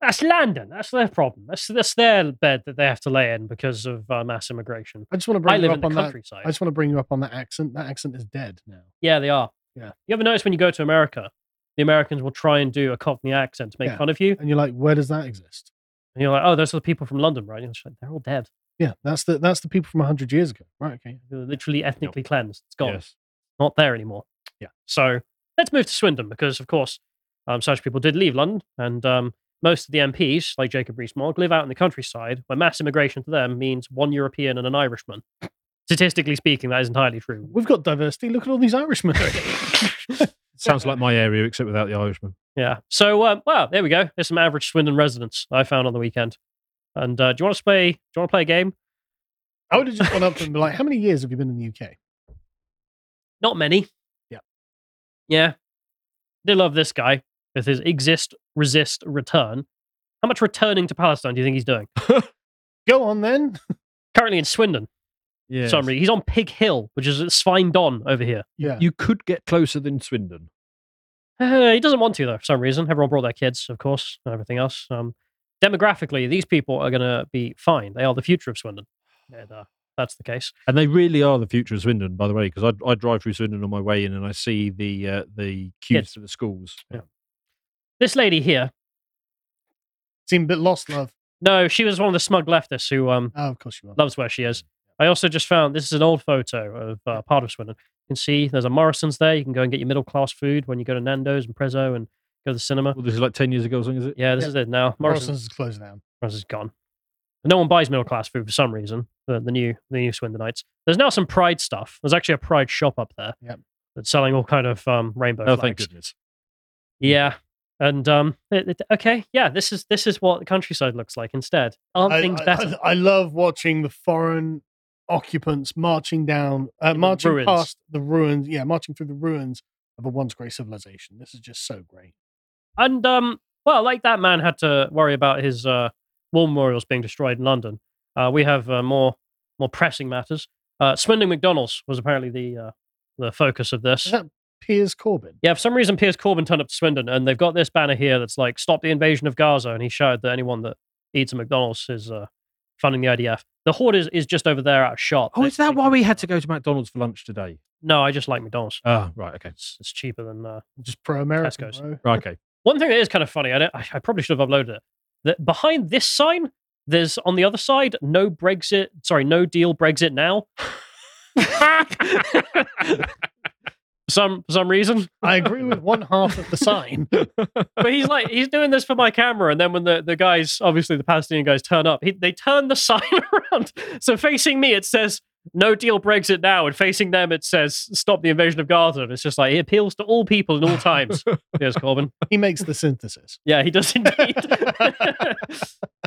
That's London. That's their problem. That's, that's their bed that they have to lay in because of uh, mass immigration.
I just want to bring
I
you
live
up
in the
on that.
countryside.
I just want to bring you up on that accent. That accent is dead now.
Yeah, they are.
Yeah.
You ever notice when you go to America, the Americans will try and do a Cockney accent to make
Yeah.
fun of you?
And you're like, where does that exist?
And you're like, oh, those are the people from London, right? And like, they're all dead.
Yeah, that's the that's the people from hundred years ago. Right. Okay.
They're literally ethnically cleansed. It's gone.
yes.
Not there anymore.
Yeah.
So let's move to Swindon because, of course, um, such people did leave London. And um, most of the MPs, like Jacob Rees-Mogg, live out in the countryside where mass immigration to them means one European and an Irishman. Statistically speaking, that is entirely true.
We've got diversity. Look at all these Irishmen.
Sounds like my area, except without the Irishman.
Yeah. So, um, well, there we go. There's some average Swindon residents I found on the weekend. And uh, do you want to play? Do you want to play a game?
I would have just gone up and be like, how many years have you been in the UK?
Not many.
Yeah.
Yeah. They love this guy with his exist, resist, return. How much returning to Palestine do you think he's doing?
Go on then.
Currently in Swindon.
Yeah.
for some reason. He's on Pig Hill, which is at Svine Don over here.
Yeah.
You could get closer than Swindon.
Uh, he doesn't want to, though, for some reason. Everyone brought their kids, of course, and everything else. Um, demographically, these people are going to be fine. They are the future of Swindon. And, uh, that's the case.
And they really are the future of Swindon, by the way, because I, I drive through Swindon on my way in and I see the uh, the queues
Kids.
to the schools.
Yeah. This lady here,
seemed a bit lost, love.
no, she was one of the smug leftists who um,
Oh, of course you are.
loves where she is. I also just found this is an old photo of uh, part of Swindon. You can see there's a Morrison's there. You can go and get your middle class food when you go to Nando's and Prezzo and go to the cinema.
Well, this is like 10 years ago or something, is it?
Yeah, this
Yeah.
is it now. Morrison's,
Morrison's is closed down.
Morrison's is gone. No one buys middle class food for some reason. The, the new the new Swindonites. There's now some Pride stuff. There's actually a Pride shop up there.
Yep.
That's selling all kind of um, rainbow
Oh,
flags.
thank goodness.
Yeah. And um, it- it- okay, yeah, this is this is what the countryside looks like instead. Aren't
I,
things
I-
better?
I, I love watching the foreign occupants marching down, uh, marching
ruins.
past the ruins. Yeah, marching through the ruins of a once great civilization. This is just so great.
And um, well, like that man had to worry about his uh, war memorials being destroyed in London. Uh, we have uh, more more pressing matters. Uh, Swindon McDonald's was apparently the uh, the focus of this.
Is that Piers Corbyn?
Yeah, for some reason, Piers Corbyn turned up to Swindon, and they've got this banner here that's like "Stop the invasion of Gaza," and he shouted that anyone that eats a McDonald's is uh, funding the IDF. The horde is, is just over there out of shot.
Oh,
They-
is that
they-
why we had to go to McDonald's for lunch today?
No, I just like McDonald's.
Ah, right. Okay.
It's, it's cheaper than. Uh...
Just pro American,
Tesco's.
bro.
Right. Okay.
One thing that is kind of funny. I, don't, I I probably should have uploaded it. That behind this sign, there's on the other side, no Brexit. Sorry, no deal. Brexit now. for some some reason,
I agree with one half of the sign.
but he's like he's doing this for my camera, and then when the, the guys, obviously the Palestinian guys, turn up, he, they turn the sign around. So facing me, it says "No deal Brexit now," and facing them, it says "Stop the invasion of Gaza." And it's just like it appeals to all people in all times. Here's Corbyn.
He makes the synthesis.
Yeah, he does indeed.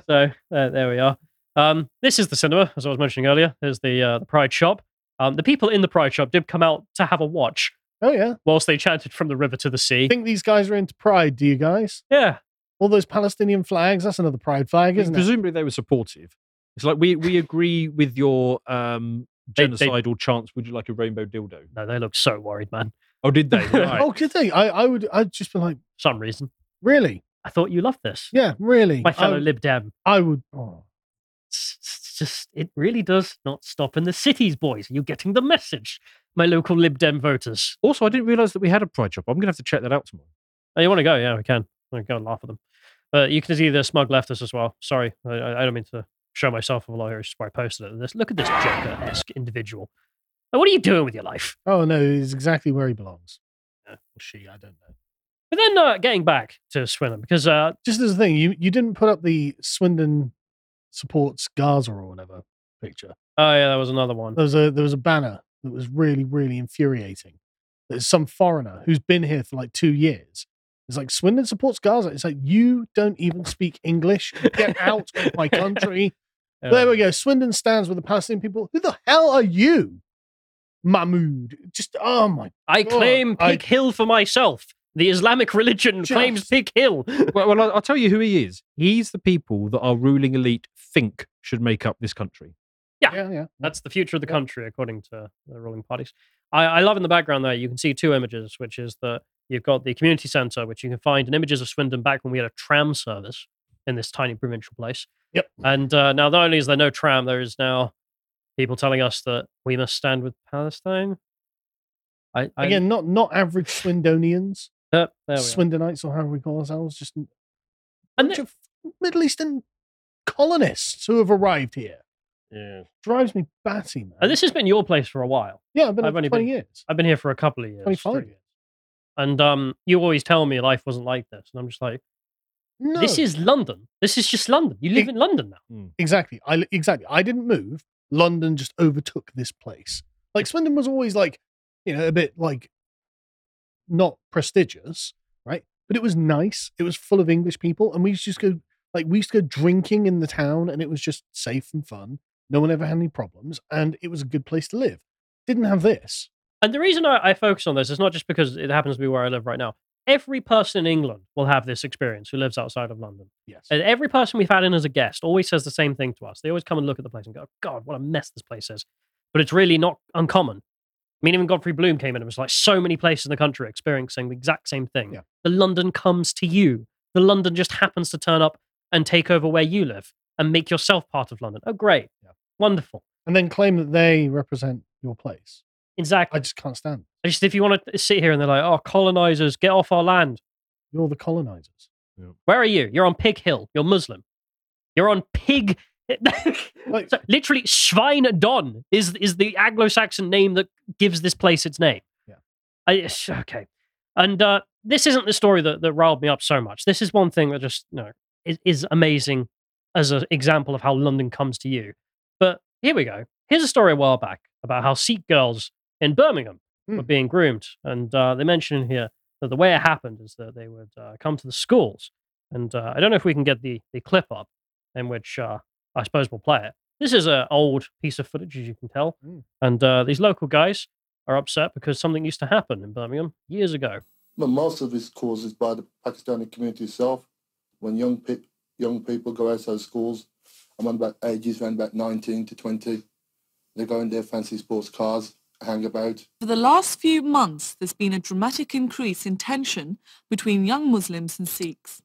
so uh, there we are. Um, this is the cinema, as I was mentioning earlier. There's the uh, the Pride shop. Um, the people in the Pride shop did come out to have a watch
Oh yeah.
whilst they chanted from the river to the sea.
I think these guys are into pride, do you guys?
Yeah,
All those Palestinian flags, that's another pride flag, isn't it?
Presumably they were supportive. It's like we we agree with your um,
They- they-
genocidal chance. Would you like a rainbow dildo?
no, they look so worried, man.
Oh, did they? Right.
Oh, good thing. I, I would I'd just be like,
For some reason,
really?
I thought you loved this,
Yeah, really.
my fellow
I,
Lib Dem.
I would oh.
It's, just it really does not stop in the cities, boys. You're you getting the message, my local Lib Dem voters?
Also, I didn't realise that we had a pride shop. I'm gonna have to check that out tomorrow.
Oh, you want to go? Yeah, we can. We can go and laugh at them. But you can see the smug leftists as well. Sorry, I, I I don't mean to show myself of a lawyer. It's just where I posted it. This look at this Joker-esque individual. Like, what are you doing with your life?
Oh no, he's exactly where he belongs.
Yeah.
Or she, I don't know.
But then uh, getting back to Swindon because uh,
Just as a thing, you, you didn't put up the Swindon supports Gaza or whatever picture.
oh yeah, that was another one.
There was a there was a banner that was really, really infuriating. There's some foreigner who's been here for like two years. It's like Swindon supports Gaza. It's like you don't even speak English. Get out of my country. There we go. Swindon stands with the Palestinian people. Who the hell are you? Mahmoud. Just oh my
I
God,
claim
I-
Pig Hill for myself. The Islamic religion claims
Just-
Pig Hill.
Well, well I'll, I'll tell you who he is. He's the people that our ruling elite think should make up this country.
Yeah.
yeah, yeah.
That's the future of the
Yeah.
country, according to the ruling parties. I, I love in the background there, you can see two images, which is that you've got the community centre, which you can find in images of Swindon back when we had a tram service in this tiny provincial place.
Yep.
And uh, now, not only is there no tram, there is now people telling us that we must stand with Palestine. I, I
Again, not not average Swindonians,
uh, there we are.
Swindonites, or however we call ourselves, just a bunch of Middle Eastern colonists who have arrived here.
yeah.
Drives me batty, man.
And this has been your place for a while.
yeah, I've been
I've
here
only
for 20
been-
years.
I've been here for a couple of years.
25 years.
And um, you always tell me life wasn't like this. And I'm just like,
No,
this is London. This is just London. You live
It-
in London now.
exactly. I exactly. I didn't move. London just overtook this place. Like Swindon was always like, you know, a bit like not prestigious, right? But it was nice. It was full of English people, and we used to just go like we used to go drinking in the town, and it was just safe and fun. No one ever had any problems, and it was a good place to live. Didn't have this.
And the reason I, I focus on this is not just because it happens to be where I live right now. Every person in England will have this experience who lives outside of London.
Yes.
And every person we've had in as a guest always says the same thing to us. They always come and look at the place and go, God, what a mess this place is. But it's really not uncommon. I mean, even Godfrey Bloom came in and was like, so many places in the country experiencing the exact same thing.
Yeah.
The London comes to you. The London just happens to turn up and take over where you live and make yourself part of London. Oh, great.
Yeah.
Wonderful.
and then claim that they represent your place.
Exactly.
I just can't stand. it.
I just if you want to sit here and they're like, oh, colonizers, get off our land.
You're the colonizers.
Where are you? You're on Pig Hill. You're Muslim. You're on Pig.
Like-
So, literally, Schwein Don is is the Anglo-Saxon name that gives this place its name.
Yeah.
I, okay. And uh, this isn't the story that, that riled me up so much. This is one thing that just you know, is, is amazing as an example of how London comes to you. But here we go. Here's a story a while back about how Sikh girls in Birmingham were
Hmm.
being groomed. And uh, they mention in here that the way it happened is that they would uh, come to the schools. And uh, I don't know if we can get the, the clip up in which uh, I suppose we'll play it. This is an old piece of footage, as you can tell.
Mm.
And uh, these local guys are upset because something used to happen in Birmingham years ago.
But most of this caused by the Pakistani community itself. When young pe- young people go outside schools, I'm on about ages around about 19 to 20. They go in their fancy sports cars, hang about.
For the last few months, there's been a dramatic increase in tension between young Muslims and Sikhs.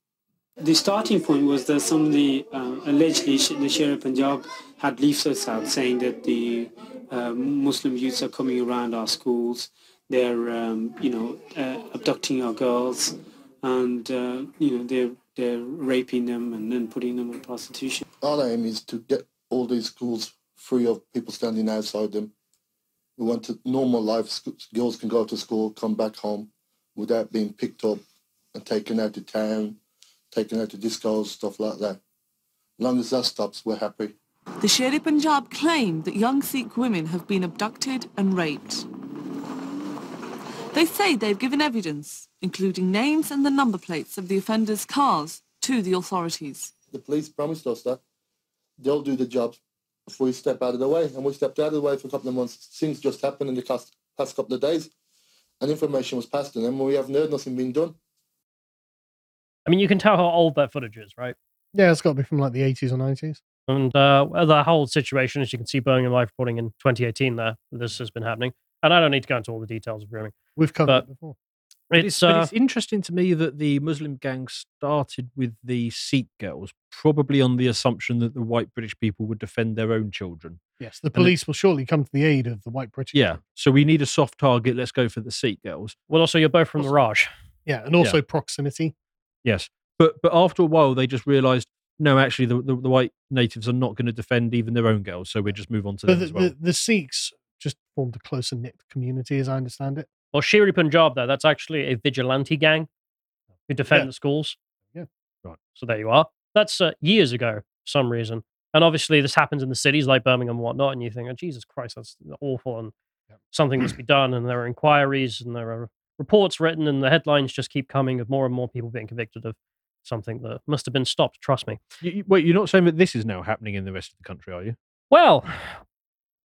The starting point was that somebody uh, allegedly Sh- the Sher-e-Punjab had leaflets out saying that the uh, Muslim youths are coming around our schools. They're, um, you know, uh, abducting our girls, and uh, you know they're they're raping them and then putting them in prostitution.
Our aim is to get all these schools free of people standing outside them. We want a normal life. Girls can go to school, come back home without being picked up and taken out to town, taken out to discos, stuff like that. As long as that stops, we're happy.
The Sher-e-Punjab claim that young Sikh women have been abducted and raped. They say they've given evidence, including names and the number plates of the offenders' cars, to the authorities.
The police promised us that they'll do the job if we step out of the way. And we stepped out of the way for a couple of months. Things just happened in the past, past couple of days. And information was passed to them, and we haven't heard nothing being done.
I mean, you can tell how old that footage is, right?
Yeah, it's got to be from like the 80s or 90s.
And uh, the whole situation, as you can see, Birmingham Live reporting in 2018, there this has been happening. And I don't need to go into all the details of grooming.
We've covered
But
it before.
But
It's,
it's, but
uh,
it's interesting to me that the Muslim gang started with the Sikh girls, probably on the assumption that the white British people would defend their own children.
Yes, the
it-
police will surely come to the aid of the white British.
Yeah. So we need a soft target. Let's go for the Sikh girls.
well, also, you're both from the Raj.
Yeah, and also proximity.
Yes. But but after a while, they just realised no, actually, the, the, the white natives are not going to defend even their own girls. So we just move on to
But
them
the,
as well.
the, the Sikhs just formed a closer knit community, as I understand it.
Well, Sher-e-Punjab, though, that's actually a vigilante gang who defend
Yeah.
the schools.
Yeah.
Right. So there you are. That's uh, years ago, for some reason. And obviously, this happens in the cities like Birmingham and whatnot. And you think, oh, Jesus Christ, that's awful. And
Yep.
something must be done. And there are inquiries and there are reports written, and the headlines just keep coming of more and more people being convicted of something that must have been stopped. Trust me.
You- you- wait, you're not saying that this is now happening in the rest of the country, are you?
Well,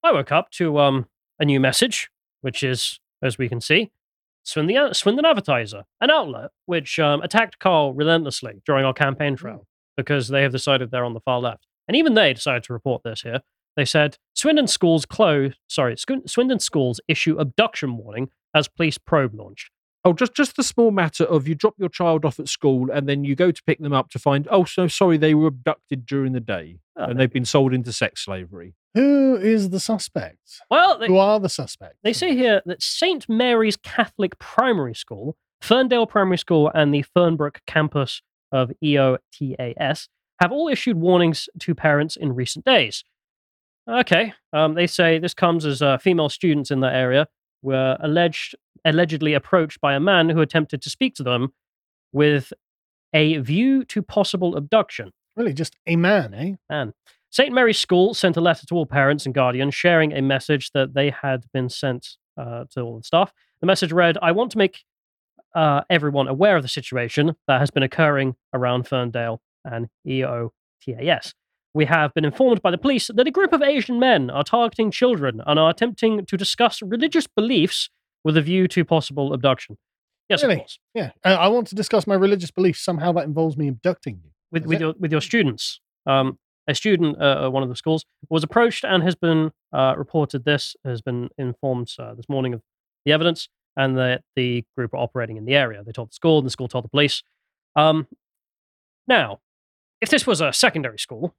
I woke up to um, a new message, which is, as we can see, Swindon, Swindon Advertiser, an outlet which um, attacked Carl relentlessly during our campaign trail because they have decided they're on the far left. And even they decided to report this here. They said Swindon schools close. Sorry, Swindon schools issue abduction warning as police probe launched.
Oh, just just the small matter of you drop your child off at school and then you go to pick them up to find, oh, so sorry, they were abducted during the day
Oh,
and they've been sold into sex slavery.
Who is the suspect?
Well, they,
Who are the suspects?
They say here that St. Mary's Catholic Primary School, Ferndale Primary School, and the Fernbrook campus of EOTAS have all issued warnings to parents in recent days. Okay, um, they say this comes as uh, female students in that area were alleged allegedly approached by a man who attempted to speak to them with a view to possible abduction.
Really, just a man, eh?
And St. Mary's School sent a letter to all parents and guardians sharing a message that they had been sent uh, to all the staff. The message read, I want to make uh, everyone aware of the situation that has been occurring around Ferndale and EOTAS. We have been informed by the police that a group of Asian men are targeting children and are attempting to discuss religious beliefs with a view to possible abduction. Yes,
Really?
of course.
Yeah. Uh, I want to discuss my religious beliefs. Somehow that involves me abducting you.
with
Is
with
it?
your with your students. Um, a student uh, at one of the schools was approached and has been uh, reported. This has been informed uh, this morning of the evidence, and that the group are operating in the area. They told the school, and the school told the police. Um, now, if this was a secondary school,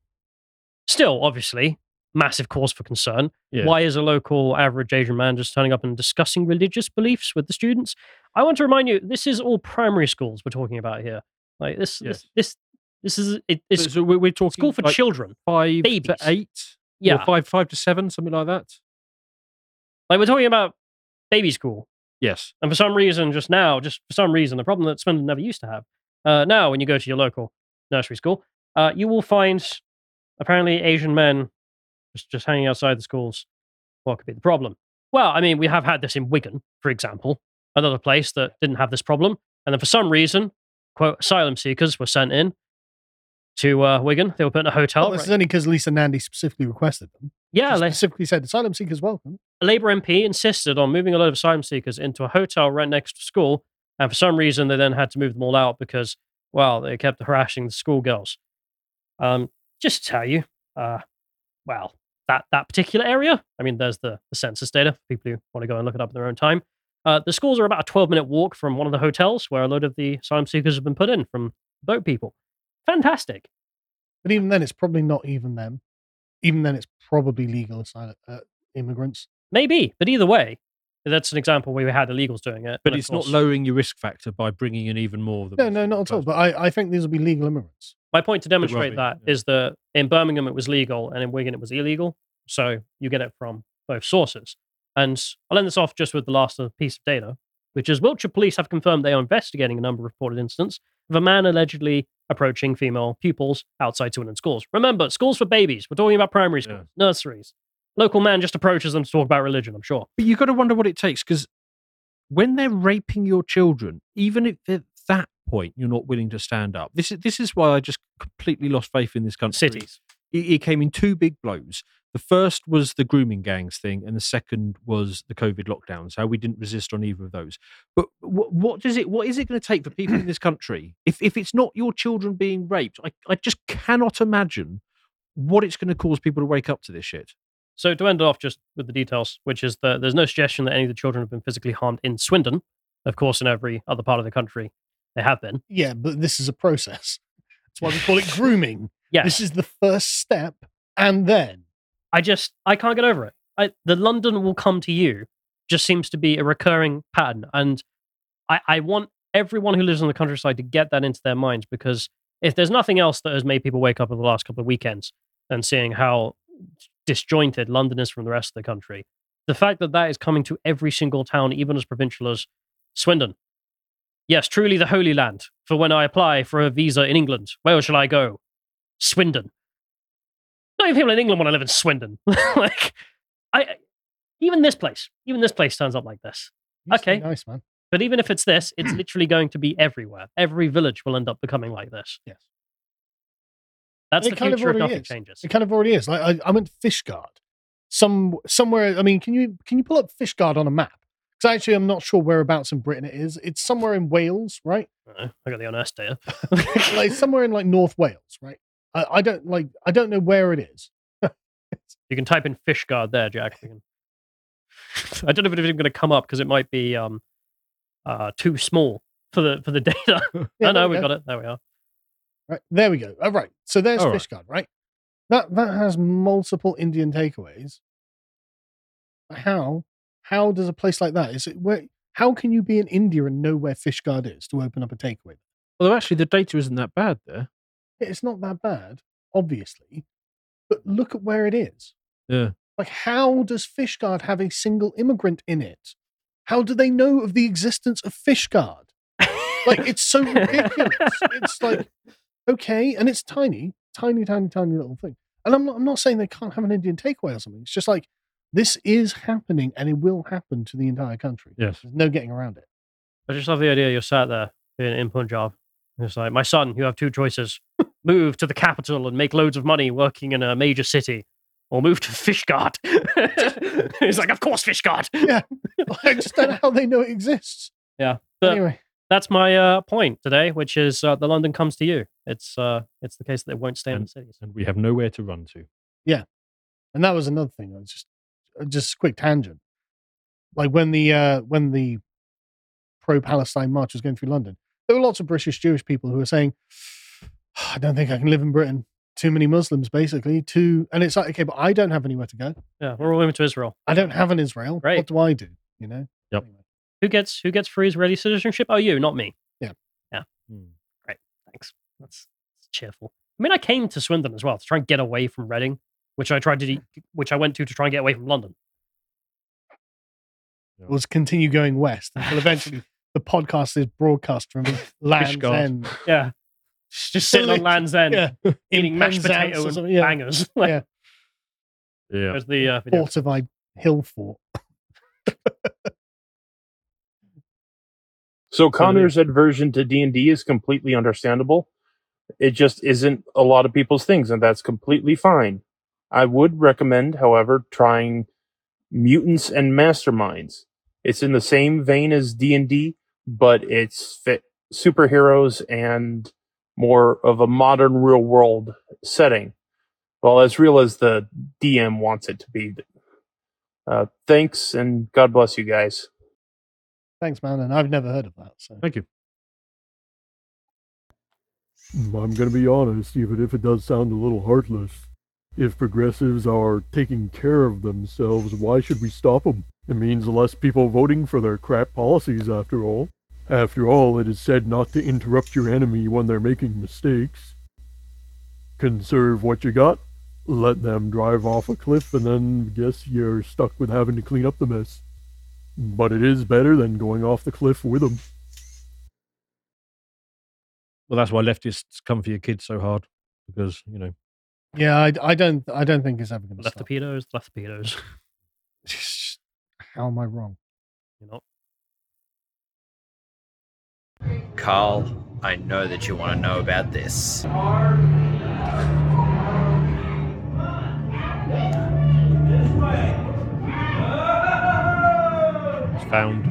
still obviously massive cause for concern.
Yeah.
Why is a local average Asian man just turning up and discussing religious beliefs with the students? I want to remind you, this is all primary schools we're talking about here. Like this,
Yes.
this, this, this is it, it's
So, so we're, talking
school for
like
children.
five
babies.
to eight,
Yeah,
or five five to seven, something like that.
like we're talking about baby school,
Yes.
and for some reason, just now, just for some reason, the problem that Swindon never used to have. Uh, now, when you go to your local nursery school, uh, you will find apparently Asian men just just hanging outside the schools. What could be the problem? Well, I mean, we have had this in Wigan, for example, another place that didn't have this problem, and then for some reason, quote, asylum seekers were sent in to uh, Wigan. They were put in a hotel.
Well, this
right-
is only because Lisa Nandy specifically requested them.
yeah, they,
specifically said asylum seekers welcome.
a Labour MP insisted on moving a load of asylum seekers into a hotel right next to school, and for some reason they then had to move them all out because, well, they kept harassing the schoolgirls. Um, just to tell you, uh, well, that that particular area. I mean, there's the, the census data for people who want to go and look it up in their own time. Uh, the schools are about a 12 minute walk from one of the hotels where a load of the asylum seekers have been put in from boat people. fantastic.
But even then, it's probably not even them. Even then, it's probably legal asylum uh, immigrants.
Maybe, but either way, that's an example where we had illegals doing it.
But
of
it's not lowering your risk factor by bringing in even more of them.
No, no, not at all. But I, I think these will be legal immigrants.
My point to demonstrate that is that in Birmingham it was legal and in Wigan it was illegal. So you get it from both sources. And I'll end this off just with the last piece of data, which is Wiltshire police have confirmed they are investigating a number of reported incidents of a man allegedly approaching female pupils outside Swindon schools. Remember, schools for babies. We're talking about primary schools, nurseries. Local man just approaches them to talk about religion, I'm sure.
But you've got to wonder what it takes because when they're raping your children, even if point you're not willing to stand up, this is this is why I just completely lost faith in this country.
Cities.
It, it came in two big blows. The first was the grooming gangs thing, and the second was the COVID lockdowns. How we didn't resist on either of those. But what, what does it? What is it going to take for people in this country? If if it's not your children being raped, I I just cannot imagine what it's going to cause people to wake up to this shit.
So to end off just with the details, which is that there's no suggestion that any of the children have been physically harmed in Swindon. Of course, in every other part of the country, they have been.
Yeah, but this is a process. That's why we call it grooming.
Yeah.
This is the first step, and then
I just I can't get over it. I, the London will come to you just seems to be a recurring pattern, and I, I want everyone who lives on the countryside to get that into their minds because if there's nothing else that has made people wake up in the last couple of weekends and seeing how disjointed London is from the rest of the country, the fact that that is coming to every single town, even as provincial as Swindon. Yes, truly the Holy Land. For when I apply for a visa in England, where shall I go? Swindon. Not even people in England want to live in Swindon. like, I even this place, even this place turns up like this.
used
Okay.
nice man.
But even if it's this, it's literally going to be everywhere. Every village will end up becoming like this.
Yes.
That's
It
the
kind of
future
already
nothing
is.
changes.
It kind of already is. Like I, I went to Fishguard, some somewhere. I mean, can you can you pull up Fishguard on a map? Because actually, I'm not sure whereabouts in Britain it is. It's somewhere in Wales, right?
Uh, I got the unearthed data.
like somewhere in like North Wales, right? I, I don't like. I don't know where it is.
You can type in Fishguard there, Jack. I don't know if it's even going to come up because it might be um, uh, too small for the for the data.
Yeah,
oh no,
we
we've
go.
got it. There we are.
Right there we go. All right. So there's
All right.
Fishguard, right? That that has multiple Indian takeaways. How how does a place like that? Is it where? How can you be in India and know where Fishguard is to open up a takeaway?
Although actually the data isn't that bad there.
It's not that bad, obviously, but look at where it is.
Yeah.
Like, how does Fishguard have a single immigrant in it? How do they know of the existence of Fishguard? Like, it's so ridiculous. it's like, okay, and it's tiny, tiny, tiny, tiny little thing. And I'm not, I'm not saying they can't have an Indian takeaway or something. It's just like, this is happening and it will happen to the entire country.
Yes.
There's no getting around it.
I just love the idea you're sat there in, in Punjab. It's like, my son, you have two choices move to the capital and make loads of money working in a major city, or move to Fishguard. He's like, of course, Fishguard.
Yeah. I just don't know how they know it exists.
Yeah. But
Anyway,
that's my uh, point today, which is uh, the London comes to you. It's uh, it's the case that they won't stay in the cities.
And we have nowhere to run to.
Yeah, and that was another thing. I was just just a quick tangent. Like when the uh when the pro Palestine march was going through London, there were lots of British Jewish people who were saying, "I don't think I can live in Britain. Too many Muslims, basically. Too." And it's like, okay, but I don't have anywhere to go.
Yeah, we're all moving to Israel.
I don't have an Israel.
Right.
What do I do? You know.
Yep.
Anyway.
Who gets who gets free Israeli citizenship? Oh, you, not me.
Yeah.
Yeah.
Hmm.
Great. Thanks. That's, that's cheerful. I mean, I came to Swindon as well to try and get away from Reading, which I tried to, do, which I went to to try and get away from London.
We'll just continue going west until eventually the podcast is broadcast from Land's
Fishguard.
End.
Yeah. Just sitting on Land's End,
Yeah.
eating mashed
Penzance
potato and
something, yeah.
bangers. Like,
Yeah.
Yeah.
There's the uh, video.
Fortified hill fort.
So Connor's aversion to D and D is completely understandable. It just isn't a lot of people's things, and that's completely fine. I would recommend, however, trying Mutants and Masterminds. It's in the same vein as D and D, but it's fit superheroes and more of a modern real world setting. Well, as real as the DM wants it to be. Uh, thanks, and God bless you guys.
Thanks, man. And I've never heard of that. So
Thank you.
I'm going to be honest, even if it does sound a little heartless. If progressives are taking care of themselves, why should we stop them? It means less people voting for their crap policies, after all. After all, it is said not to interrupt your enemy when they're making mistakes. Conserve what you got, let them drive off a cliff, and then guess you're stuck with having to clean up the mess. But it is better than going off the cliff with them.
Well, that's why leftists come for your kids so hard because you know.
Yeah, I, I don't I don't think it's ever going to
Left
stop.
torpedoes, left torpedoes.
How am I wrong?
You're not.
Carl, I know that you want to know about this.
It's found.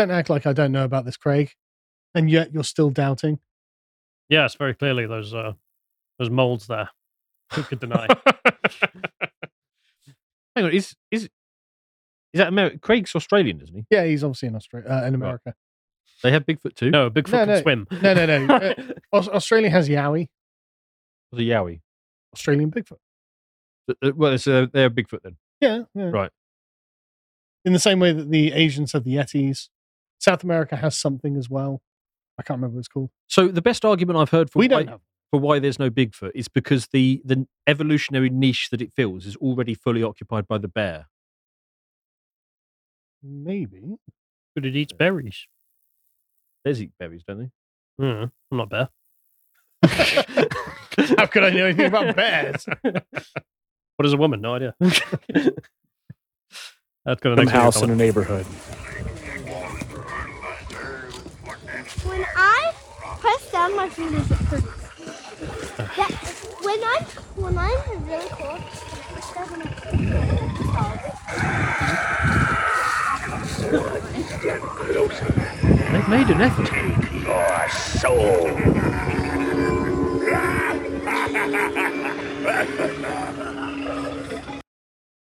Don't act like I don't know about this, Craig. And yet you're still doubting.
Yes, very clearly those uh, those molds there. Who could deny?
Hang on, is is is that America? Craig's Australian, isn't he?
Yeah, he's obviously in Australia, uh, in America.
They have Bigfoot too.
no, Bigfoot
No,
can
no,
swim.
no, no, no. Uh, Aus- Australia has Yowie,
Was a Yowie?
Australian Bigfoot.
Well, it's a, they're Bigfoot then.
Yeah, yeah.
Right.
In the same way that the Asians have the Yetis, South America has something as well. I can't remember what it's called.
So the best argument I've heard for
We
why,
don't have.
for why there's no Bigfoot is because the the evolutionary niche that it fills is already fully occupied by the bear.
Maybe.
But it eats berries.
Bears eat berries, don't they?
Mm, I'm not a bear.
How could I know anything about bears?
What is a woman? No idea. That's got a
Some house in a
comment.
neighborhood.
When I press down, my fingers hurt. That, when I'm when I'm really cold, it doesn't
They've made an effort.
Your soul.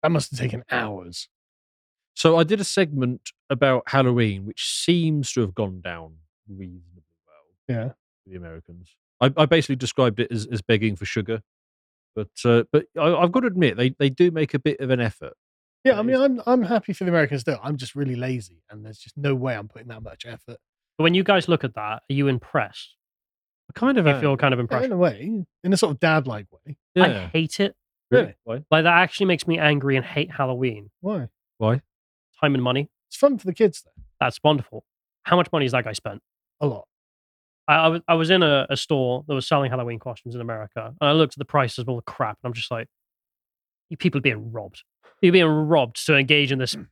That must have taken hours.
So I did a segment about Halloween, which seems to have gone down reasonably well
Yeah.
For the Americans. I, I basically described it as, as begging for sugar, but uh, but I, I've got to admit they, they do make a bit of an effort.
Yeah, I mean, I'm I'm happy for the Americans though. I'm just really lazy, and there's just no way I'm putting that much effort.
But when you guys look at that, are you impressed?
I kind of
You
am.
feel kind of
Yeah,
impressed.
in a way, in a sort of dad-like way.
I hate it.
Really?
Why?
Like that actually makes me angry and hate Halloween.
Why?
Why?
Time and money.
It's fun for the kids, though.
That's wonderful. How much money has that guy spent?
A lot.
I, I, was, I was in a, a store that was selling Halloween costumes in America, and I looked at the prices of all the crap, and I'm just like, you people are being robbed. You're being robbed to engage in this hmm.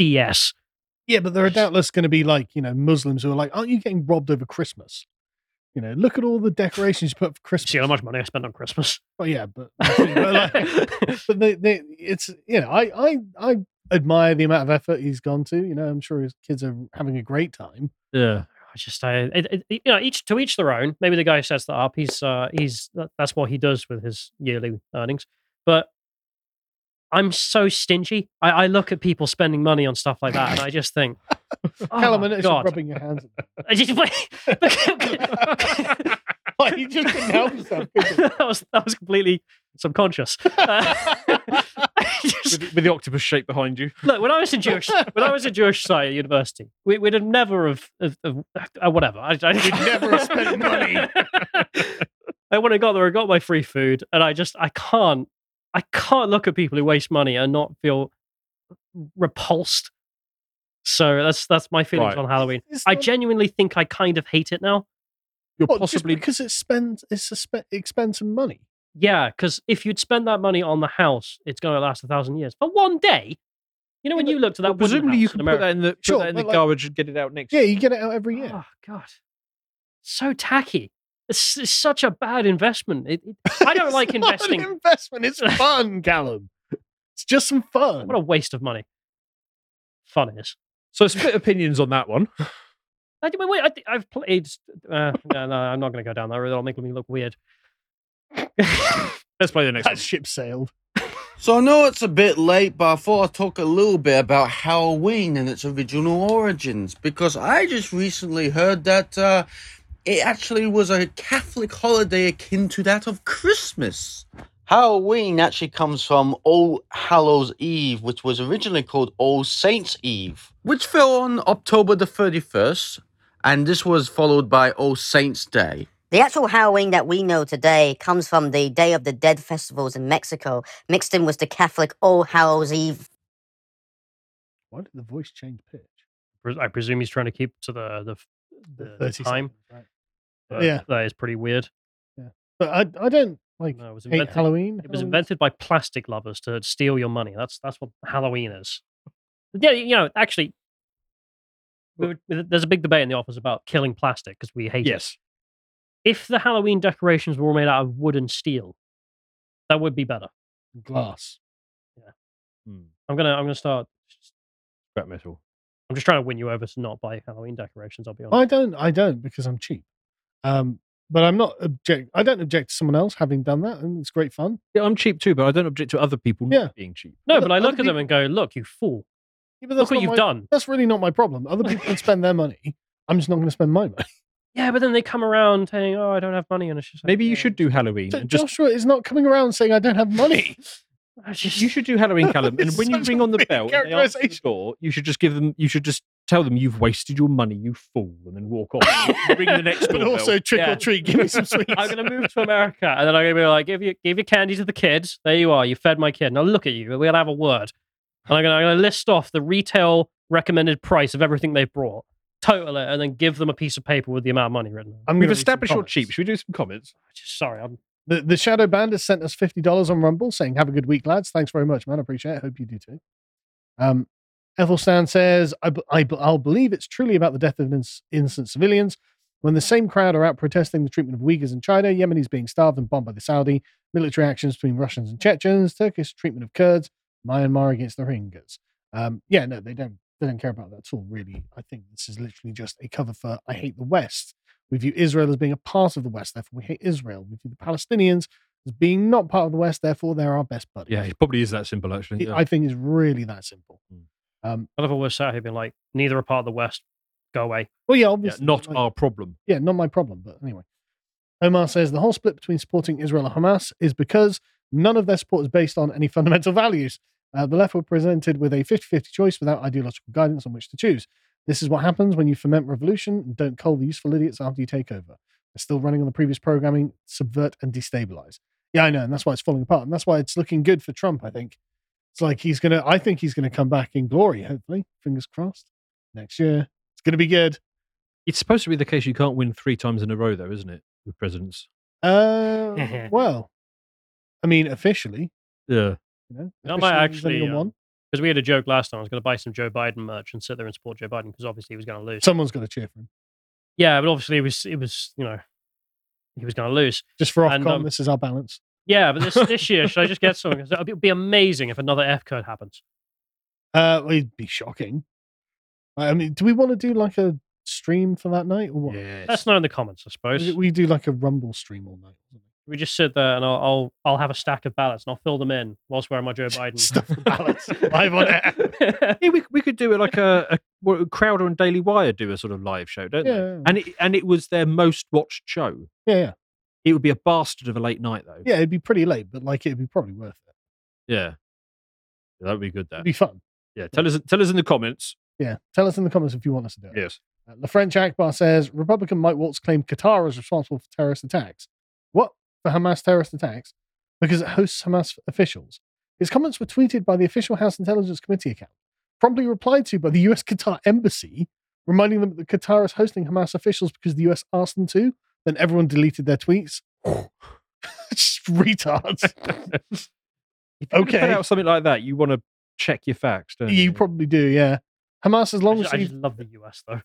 BS.
Yeah, but there are doubtless going to be like you know Muslims who are like, aren't you getting robbed over Christmas? You know, look at all the decorations you put for Christmas.
See how much money I spent on Christmas.
Oh yeah, but but, like, but they, they, it's you know, I, I I admire the amount of effort he's gone to. You know, I'm sure his kids are having a great time.
Yeah.
Just, I, it, it, you know, each to each their own. Maybe the guy who sets that up, he's, uh, he's, that's what he does with his yearly earnings. But I'm so stingy. I, I look at people spending money on stuff like that, and I just think, oh,
Callum,
God.
rubbing your hands. At
I just,
Like, you just couldn't help yourself.
that was that was completely subconscious. Uh,
with, with the octopus shape behind you.
Look, when I was in Jewish, when I was in Jewish society at university, we, we'd have never have, have, have uh, whatever. I, I,
We'd never have spent money.
I when I got there, I got my free food, and I just I can't I can't look at people who waste money and not feel repulsed. So that's that's my feelings
Right.
on Halloween. I genuinely think I kind of hate it now.
You're
just
possibly
because it spends it's a spe- expensive money.
Yeah, because if you'd spend that money on the house, it's going to last a thousand years But one day. You know, when you looked at that,
well, presumably you can put that in the
Sure,
that in the
like-
garbage and get it out next.
Yeah, you get it out every year.
Oh God, so tacky. It's, it's such a bad investment. It, it- I don't like investing.
An investment. It's fun, Callum. It's just some fun.
What a waste of money. Fun is.
So split opinions on that one.
I, wait, wait, I, thi- I've played. Uh, no, no, I'm not going to go down that road. That'll make me look weird.
Let's play the next
That
one.
ship sailed.
So I know it's a bit late, but I thought I'd talk a little bit about Halloween and its original origins because I just recently heard that uh, it actually was a Catholic holiday akin to that of Christmas. Halloween actually comes from All Hallows Eve, which was originally called All Saints Eve, which fell on October the 31st, and this was followed by All Saints Day.
The actual Halloween that we know today comes from the Day of the Dead festivals in Mexico, mixed in with the Catholic All Hallows Eve.
Why did the voice change pitch?
I presume he's trying to keep to the the, the, the time.
right.
but
Yeah.
that is pretty weird.
Yeah, but I, I don't like
No, it was
hate
invented.
Halloween.
It was invented by plastic lovers to steal your money. That's that's what Halloween is. Yeah, you know, actually, we were- there's a big debate in the office about killing plastic because we hate
Yes.
it. If the Halloween decorations were all made out of wood and steel, that would be better.
glass.
Hmm.
I'm gonna I'm gonna start.
Scrap metal.
I'm just trying to win you over to not buy Halloween decorations. I'll be honest.
I don't. I don't because I'm cheap. Um, but I'm not object. I don't object to someone else having done that, and it's great fun.
Yeah, I'm cheap too, but I don't object to other people
Yeah.
not being cheap.
No,
Other-
but I look
other
at them and go, "Look, you fool!
Yeah, but
Look
that's
what you've
my-
done."
That's really not my problem. Other people can spend their money. I'm just not going to spend my money.
Yeah, but then they come around saying, "Oh, I don't have money," and it's just like,
Maybe you should do Halloween.
Jo-
and just
Joshua is not coming around saying I don't have money.
you should do Halloween, Callum. And when you
such
ring on the
weird
bell, and they answer the
characterization.
door, you should just give them. You should just tell them you've wasted your money, you fool, and then walk off. ring the next
But
doorbell.
also trick
Yeah.
or treat. Give me some sweets.
I'm gonna move to America, and then I'm gonna be like, give you give your candy to the kids. There you are. You fed my kid. Now look at you. We're gonna have a word. And I'm gonna, list off the retail recommended price of everything they've brought, total it, and then give them a piece of paper with the amount of money written. on it.
I'm
We've
gonna read some
established you're
comments.
cheap. Should we do some comments?
Just- Sorry, I'm
The, the Shadow Band has sent us fifty dollars on Rumble, saying "Have a good week, lads." Thanks very much, man. I appreciate it. Hope you do too. Um, Ethelstan says, I, b- I, b- "I'll believe it's truly about the death of inc- innocent civilians when the same crowd are out protesting the treatment of Uyghurs in China, Yemenis being starved and bombed by the Saudi, military actions between Russians and Chechens, Turkish treatment of Kurds, Myanmar against the Rohingyas." Um, yeah, no, they don't. They don't care about that at all. Really, I think this is literally just a cover for "I hate the West." We view Israel as being a part of the West, therefore we hate Israel. We view the Palestinians as being not part of the West, therefore they're our best buddies.
Yeah, it probably is that simple, actually.
It-
yeah.
I think it's really that simple.
Hmm.
Um,
I love how we're sat here being like, neither are part of the West. Go away.
well, yeah,
Yeah,
obviously,
not
like-
our problem.
yeah, not my problem. But anyway, Omar says the whole split between supporting Israel and Hamas is because none of their support is based on any fundamental values. Uh, the left were presented with a 50 50 choice without ideological guidance on which to choose. This is what happens when you ferment revolution and don't cull the useful idiots after you take over. They're still running on the previous programming, subvert and destabilize. Yeah, I know. And that's why it's falling apart. And that's why it's looking good for Trump, I think. It's like he's going to, I think he's going to come back in glory, hopefully. Fingers crossed. Next year. It's going to be good.
It's supposed to be the case you can't win three times in a row, though, isn't it? With presidents.
Uh, well, I mean, officially,
Yeah.
you know,
I
officially
might
there's
actually,
only been one.
because we had a joke last time. I was going to buy some Joe Biden merch and sit there and support Joe Biden because obviously he was going to lose.
Someone's got to cheer for him.
yeah, but obviously it was it was you know he was going to lose.
Just for
And,
Ofcom,
um,
this is our balance.
Yeah, but this this year should I just get something? 'Cause It would be amazing if another F code happens.
Uh, well, it'd be shocking. I mean, do we want to do like a stream for that night or what?
That's not in the comments, I suppose.
We, we do like a Rumble stream all night.
We just sit there and I'll I'll, I'll have a stack of ballots and I'll fill them in whilst wearing my Joe Biden
Stuff ballots live on air.
yeah, we, we could do it like a, a what, Crowder and Daily Wire do a sort of live show, don't
Yeah,
they?
yeah.
And it, and it was their most watched show.
Yeah, yeah,
It would be a bastard of a late night, though.
yeah. It'd be pretty late, but like it'd be probably worth it.
Yeah, that would be good. That
It'd be fun.
yeah. Tell us tell us in the comments.
Yeah, tell us in the comments if you want us to do it.
Yes.
Uh, the French Akbar says Republican Mike Waltz claimed Qatar is responsible for terrorist attacks. What? For Hamas terrorist attacks? Because it hosts Hamas officials. His comments were tweeted by the official House Intelligence Committee account, promptly replied to by the US Qatar embassy, reminding them that Qatar is hosting Hamas officials because the US asked them to. Then everyone deleted their tweets. Just retards.
If you're gonna
Okay.
put out something like that, you want to check your facts, don't you?
you probably do, yeah. Hamas has
I
long
just, I just love the US though.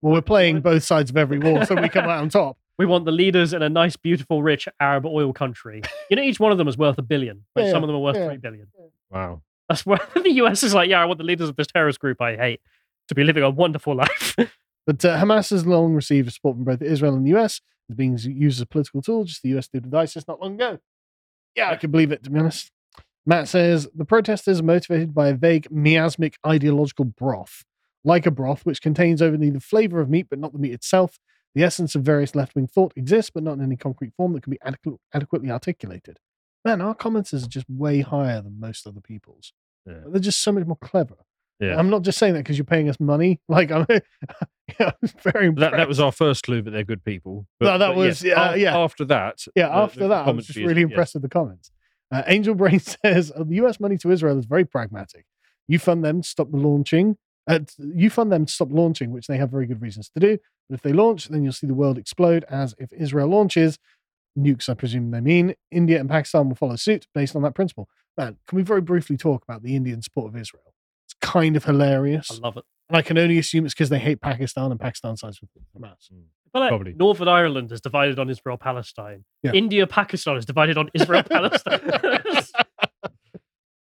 Well, we're playing both sides of every war, so we come out on top.
We want the leaders in a nice, beautiful, rich Arab oil country. You know, each one of them is worth a billion. But
Yeah,
some of them are worth
yeah.
three billion.
Wow.
That's where the US is like, yeah, I want the leaders of this terrorist group I hate to be living a wonderful life.
But uh, Hamas has long received support from both Israel and the US. It's being used as a political tool, just the US did with ISIS not long ago. Yeah, I can believe it, to be honest. Matt says the protesters are motivated by a vague miasmic ideological broth, like a broth which contains only the flavor of meat but not the meat itself. The essence of various left wing thought exists, but not in any concrete form that can be adequ- adequately articulated. Man, our comments is just way higher than most other people's.
Yeah.
They're just so much more clever.
Yeah.
I'm not just saying that because you're paying us money. Like I'm, yeah, I'm very impressed.
That, that was our first clue that they're good people.
No, that was- yeah,
af-
yeah.
After that,
Yeah,
the-
after
the
that, I was just really impressed with the comments. Uh, Angel Brain says "Uh, the US money to Israel is very pragmatic. You fund them to stop the launching. Uh, you fund them to stop launching, which they have very good reasons to do. But if they launch, then you'll see the world explode. As if Israel launches, nukes, I presume they mean, India and Pakistan will follow suit based on that principle. Man, can we very briefly talk about the Indian support of Israel? It's kind of hilarious.
I love it.
And I can only assume it's because they hate Pakistan and Pakistan sides with Hamas.
But like,
Probably.
Northern Ireland is divided on Israel Palestine.
Yeah.
India Pakistan is divided on Israel Palestine.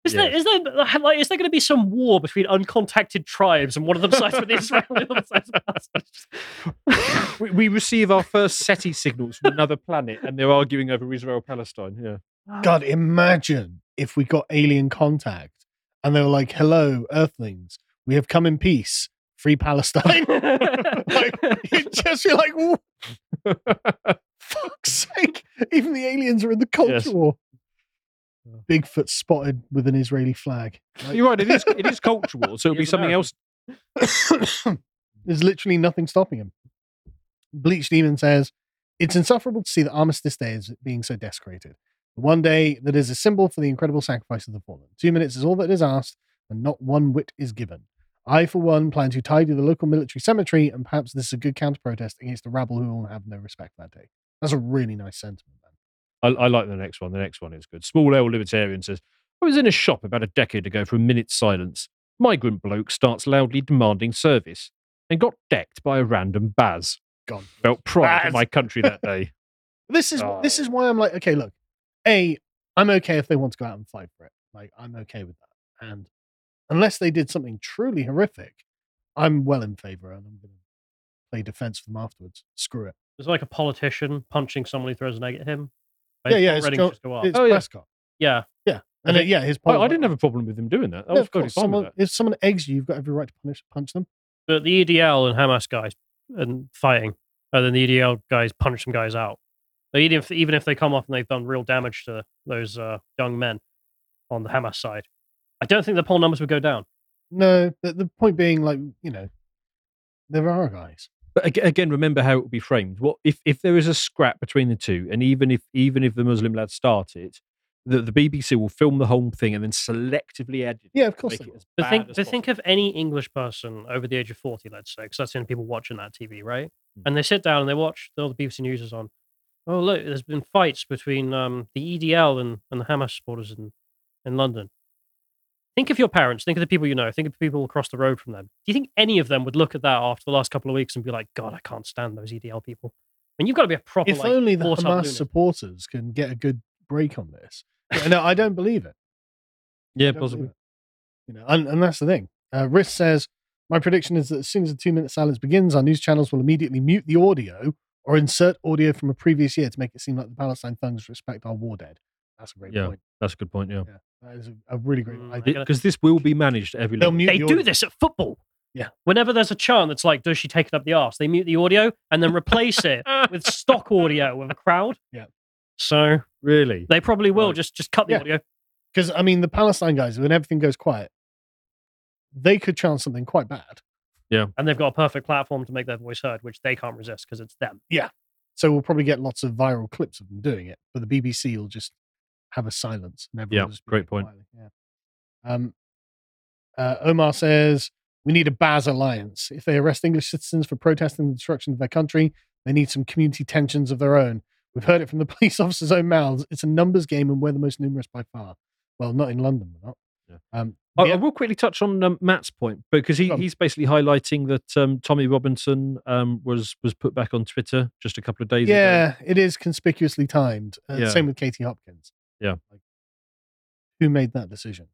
Is there, is there like is there going to be some war between uncontacted tribes and one of them sides with Israel and the other sides with Palestine?
we, we receive our first SETI signals from another planet, and they're arguing over Israel Palestine. Yeah.
God, imagine if we got alien contact and they were like, hello, Earthlings, we have come in peace. Free Palestine. like, you'd just be like, "Wha- fuck's sake. Even the aliens are in the culture
Yes.
war. Bigfoot spotted with an Israeli flag. Like-
You're right. It is. It is culture war. So it'll be
He's
something else.
There's literally nothing stopping him. Bleach Demon says, It's insufferable to see the Armistice Day is being so desecrated. The one day that is a symbol for the incredible sacrifice of the fallen. Two minutes is all that is asked, and not one whit is given. I, for one, plan to tidy the local military cemetery, and perhaps this is a good counter protest against the rabble who will have no respect that day. That's a really nice sentiment, man.
I, I like the next one. The next one is good. Small L Libertarian says, I was in a shop about a decade ago for a minute's silence. Migrant bloke starts loudly demanding service and got decked by a random Baz.
God.
Felt pride
Baz.
in my country that day.
This is this oh. is why I'm like, okay, look, a, I'm okay if they want to go out and fight for it. Like, I'm okay with that. And unless they did something truly horrific, I'm well in favor, and I'm going to play defense for them afterwards. Screw it.
It's like a politician punching someone who throws an egg at him.
Yeah, yeah, it's
Ratings
Jo-
just go up.
it's
Oh, yeah.
Prescott.
yeah.
Yeah, and uh, yeah, his
I,
point.
I didn't have a problem with him doing that. I
Yeah,
was
of
totally
course,
fine
someone,
with that.
if someone eggs you, you've got every right to punish, punch them.
But the EDL and Hamas guys and fighting, and then the EDL guys punch some guys out. But even if even if they come off and they've done real damage to those uh, young men on the Hamas side, I don't think the poll numbers would go down.
No, the, the point being, like, you know, there are guys.
But again, remember how it would be framed. What if, if there is a scrap between the two, and even if even if the Muslim lad start it, the, the BBC will film the whole thing and then selectively edit.
Yeah, of course
make
they
it
But think,
as
but think of any English person over the age of 40, let's say, because that's the only people watching that TV, right? And they sit down and they watch, all the BBC News is on. Oh, look, there's been fights between um, the EDL and, and the Hamas supporters in, in London. Think of your parents, think of the people you know, think of the people across the road from them. Do you think any of them would look at that after the last couple of weeks and be like, God, I can't stand those EDL people? I mean, you've got to be a proper,
If
like,
only the Hamas
lunatic.
supporters can get a good break on this. No, I don't believe it.
Yeah, possibly.
it. You know, and, and that's the thing. Uh, Riss says, My prediction is that as soon as the two minute silence begins, our news channels will immediately mute the audio or insert audio from a previous year to make it seem like the Palestine thugs respect our war dead. That's a great
Yeah,
point.
that's a good point. Yeah,
That is a, a really great
Mm,
idea.
because this will be managed every
They'll
level.
mute
They
the
do
audio.
this at football.
Yeah.
Whenever there's a chant that's like, does she take it up the arse? They mute the audio and then replace it with stock audio of a crowd.
Yeah.
So
Really?
they probably will
Right.
just just cut the
Yeah.
audio.
Because, I mean, the Palestine guys, when everything goes quiet, they could chant something quite bad. Yeah.
And they've got a perfect platform to make their voice heard, which they can't resist because it's them. Yeah.
So we'll probably get lots of viral clips of them doing it, but the BBC will just have a silence. And
Yeah, great point.
quietly, Yeah. Um, uh, Omar says we need a Baz alliance. If they arrest English citizens for protesting the destruction of their country, they need some community tensions of their own. We've heard it from the police officers' own mouths. It's a numbers game, and we're the most numerous by far. Well, not in London, we're not.
Yeah.
Um,
I,
yeah,
I will quickly touch on um, Matt's point because he, he's basically highlighting that um, Tommy Robinson um, was was put back on Twitter just a couple of days ago.
yeah, it is conspicuously timed. Uh,
Yeah.
Same with Katie Hopkins.
Yeah.
Like, who made that decision?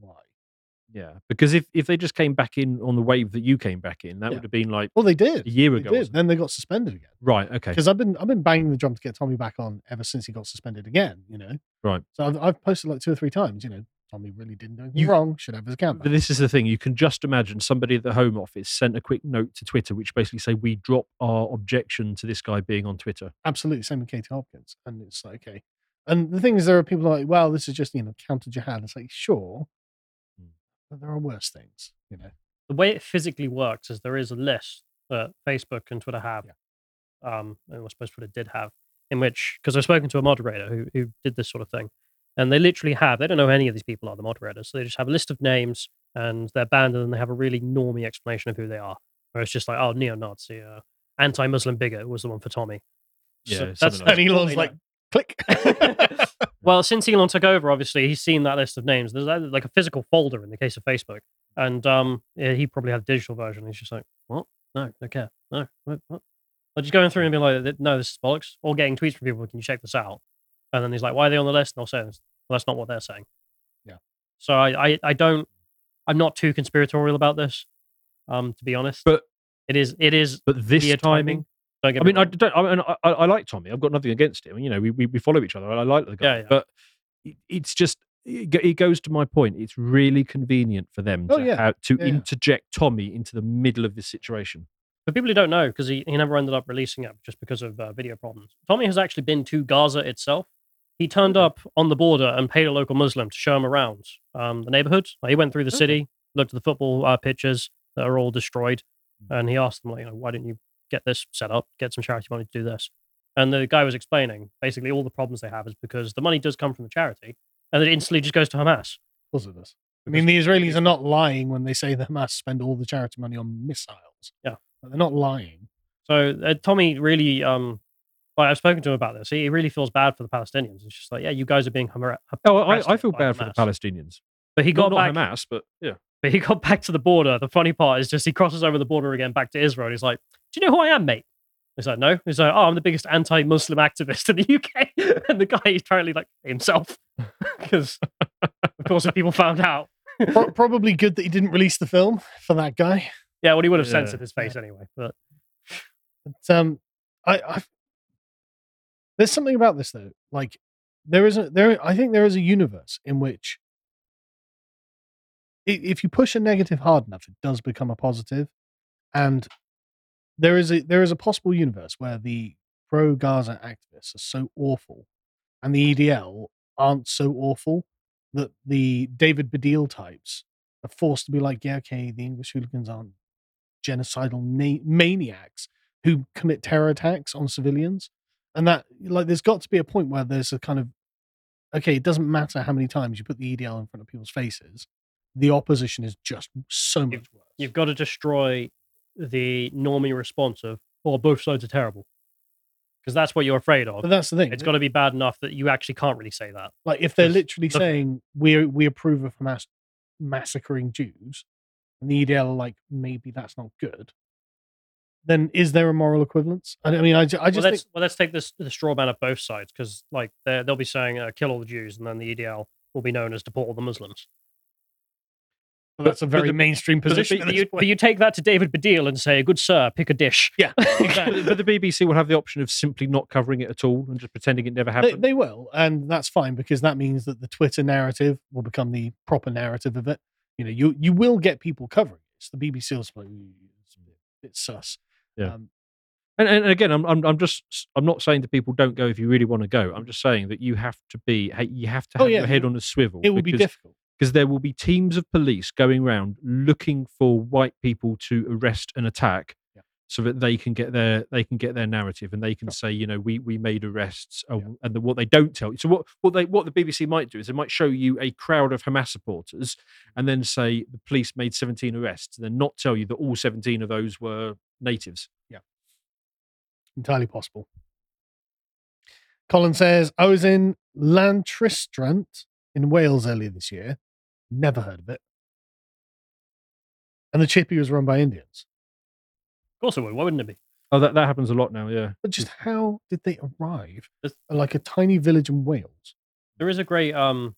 Why?
Yeah, because if, if they just came back in on the wave that you came back in, that
Yeah.
would have been like
Well, they did
a year
They
ago. or
did.
something.
Then they got suspended again.
Right. Okay.
Because I've been I've been banging the drum to get Tommy back on ever since he got suspended again. You know.
Right.
So I've, I've posted like two or three times. You know, Tommy really didn't do anything
You-
wrong. Should have his account back.
But this is the thing. You can just imagine somebody at the Home Office sent a quick note to Twitter, which basically say we drop our objection to this guy being on Twitter.
Absolutely, same with Katie Hopkins. And it's like, okay. And the thing is, there are people like, well, this is just you know counter jihad. It's like, sure,
Hmm.
but there are worse things. You know.
the way it physically works is there is a list that Facebook and Twitter have. Um, and I suppose Twitter did have, in which because I've spoken to a moderator who who did this sort of thing, and they literally have. They don't know who any of these people are the moderators, so they just have a list of names and they're banned, and then they have a really normy explanation of who they are. Where it's just like, oh, neo-Nazi, uh, anti-Muslim bigot was the one for Tommy.
Yeah,
So that's
like.
And Elon's like. Click.
Well, since Elon took over, obviously he's seen that list of names. There's like a physical folder in the case of Facebook, and um, yeah, he probably had a digital version. He's just like, what? No, don't care. No, what? what? Or just going through and being like, no, this is bollocks. Or getting tweets from people, can you check this out? And then he's like, why are they on the list? And I'll say, well, that's not what they're saying.
Yeah.
So I, I, I don't, I'm not too conspiratorial about this, um, to be honest.
But
it is, it is.
But this
weird
timing.
Don't get
I
me
mean, I don't. I, mean, I, I like Tommy. I've got nothing against him. You know, we we, we follow each other. I like the guy.
Yeah, yeah.
But it's just it goes to my point. It's really convenient for them
Oh,
to
yeah.
to
Yeah,
interject Tommy into the middle of this situation.
For people who don't know, because he, he never ended up releasing it just because of uh, video problems, Tommy has actually been to Gaza itself. He turned up on the border and paid a local Muslim to show him around um, the neighborhood. Like, he went through the city, looked at the football uh, pitches that are all destroyed, and he asked them, like, you know, why didn't you get this set up, get some charity money to do this? And the guy was explaining basically all the problems they have is because the money does come from the charity, and it instantly just goes to Hamas.
Of course it does. I mean, the Israelis are not lying when they say the Hamas spend all the charity money on missiles.
Yeah.
They're not lying.
So uh, Tommy really, um, like I've spoken to him about this. He really feels bad for the Palestinians. It's just like, yeah, you guys are being Hamas.
Oh, I, I feel bad for the Palestinians.
But he got
not
back.
Hamas, but yeah.
But he got back to the border. The funny part is just he crosses over the border again back to Israel. And he's like, "Do you know who I am, mate?" He's like, "No." He's like, "Oh, I'm the biggest anti-Muslim activist in the UK." and the guy is apparently like himself, because of course, if people found out,
Pro- probably good that he didn't release the film for that guy.
yeah, well, he would have
Yeah.
censored his face anyway. But
But um, I, I there's something about this though. Like there is a there. I think there is a universe in which if you push a negative hard enough, it does become a positive, and there is a there is a possible universe where the pro Gaza activists are so awful, and the EDL aren't so awful that the David Baddiel types are forced to be like, yeah, okay, the English hooligans aren't genocidal na- maniacs who commit terror attacks on civilians, and that like there's got to be a point where there's a kind of okay, it doesn't matter how many times you put the EDL in front of people's faces, the opposition is just so much worse.
you've got to destroy the normie response of, "Oh, both sides are terrible," because that's what you're afraid of.
But that's the thing.
It's got to be bad enough that you actually can't really say that.
Like if they're literally
the-
saying we we approve of Hamas massacring Jews, and the EDL are like maybe that's not good, then is there a moral equivalence? I, I mean, I, I
well,
just
let's
think
well, let's take this the straw man of both sides because like they'll be saying uh, kill all the Jews, and then the EDL will be known as deport all the Muslims.
Well, that's a very
the-
mainstream
But, the-
position.
but you, but you take that to David Baddiel and say, "Good sir, pick a dish."
Yeah,
but, but the BBC will have the option of simply not covering it at all and just pretending it never happened.
they will, and that's fine because that means that the Twitter narrative will become the proper narrative of it. You know, you you will get people covering it. It's the BBC will say, it's a bit, bit sus.
Yeah.
Um,
And, and again, I'm, I'm I'm just I'm not saying that people don't go if you really want to go. I'm just saying that you have to be you have to
Oh,
have
yeah,
your head on a swivel.
it will be difficult.
Because there will be teams of police going around looking for white people to arrest and attack, so that they can get their they can get their narrative and they can say you know we we made arrests uh, and the, what they don't tell you. So what what they what the BBC might do is they might show you a crowd of Hamas supporters and then say the police made 17 arrests and then not tell you that all 17 of those were natives.
Yeah entirely possible. Colin says, I was in Llantrisant in Wales earlier this year. Never heard of it. And the chippy was run by Indians.
Of course it would. Why wouldn't it be?
Oh, that, that happens a lot now. Yeah.
But just how did they arrive at like a tiny village in Wales?
There is a great um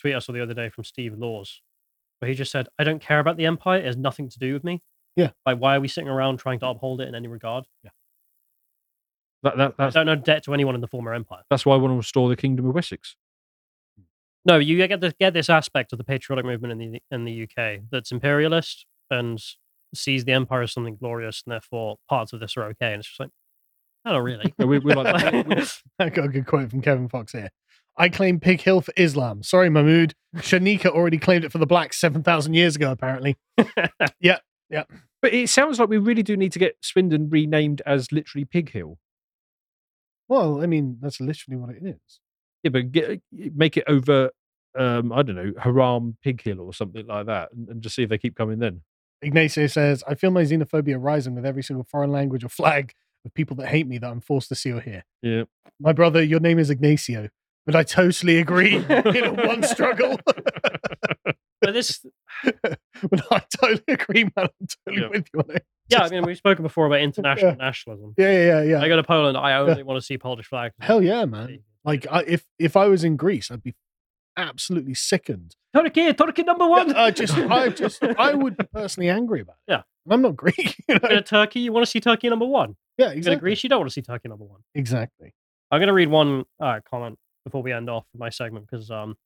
tweet I saw the other day from Steve Laws, where he just said, "I don't care about the empire. It has nothing to do with me."
Yeah.
Like, why are we sitting around trying to uphold it in any regard?
Yeah.
That, that,
I
that's,
don't know debt to anyone in the former empire.
that's why I want to restore the Kingdom of Wessex.
No, you get this, get this aspect of the patriotic movement in the in the UK that's imperialist and sees the empire as something glorious, and therefore parts of this are okay. And it's just like, oh, I don't really.
Yeah, we, we like. We- we-
I got a good quote from Kevin Fox here. I claim Pig Hill for Islam. Sorry, Mahmood. Shanika already claimed it for the blacks 7,000 years ago, apparently. yeah, yeah.
But it sounds like we really do need to get Swindon renamed as literally Pig Hill.
Well, I mean, that's literally what it is.
Yeah, but get, make it over, um, I don't know, Haram Pig Hill or something like that, and, and just see if they keep coming then.
Ignacio says, I feel my xenophobia rising with every single foreign language or flag of people that hate me that I'm forced to see or hear.
Yeah.
My brother, your name is Ignacio, but I totally agree in a one struggle.
But this,
but I totally agree, man. I'm totally
Yeah.
with you on it.
yeah, I mean, we've spoken before about international
Yeah.
nationalism.
yeah, yeah, yeah, yeah.
I go to Poland, I only want to see Polish flags.
Hell yeah, man. Like, I, if if I was in Greece, I'd be absolutely sickened.
Turkey, Turkey number one.
I just, I just, I would be personally angry about it.
Yeah.
I'm not Greek. You know?
Turkey, you want to see Turkey number one.
Yeah,
You go to
exactly.
Greece, you don't want to see Turkey number one.
Exactly.
I'm going to read one uh, comment before we end off my segment because um,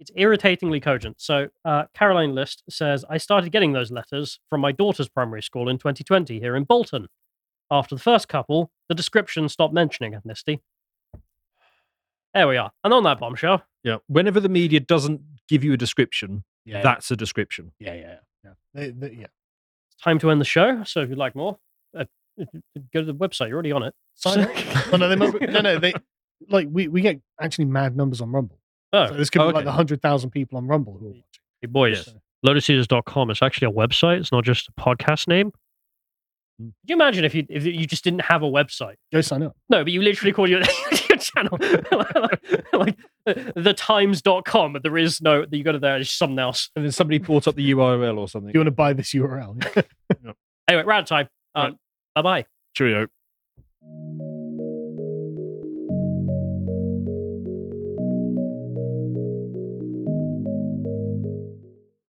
it's irritatingly cogent. So, uh, Caroline List says, I started getting those letters from my daughter's primary school in 2020 here in Bolton. After the first couple, the description stopped mentioning ethnicity. There we are. And on that bombshell,
Yeah. Whenever the media doesn't give you a description,
Yeah.
that's a description.
Yeah, yeah, yeah. They, they, yeah.
it's time to end the show. So, if you'd like more, uh, go to the website. You're already on it.
Sign up. oh, no, they must, no, no, they like we, we get actually mad numbers on Rumble.
Oh,
So this could be
oh,
like
okay.
the hundred thousand people on Rumble who are watching.
Hey, boys, lotuseaters.com is actually a website. It's not just a podcast name.
Hmm.
Could you imagine if you if you just didn't have a website?
Go sign up.
No, but you literally call your, your channel like thetimes.com, but there is no, that you go to there, it's something else.
And then somebody brought up the URL or something.
Do you want to buy this URL?
Anyway, round time. Um, Bye bye.
Cheerio.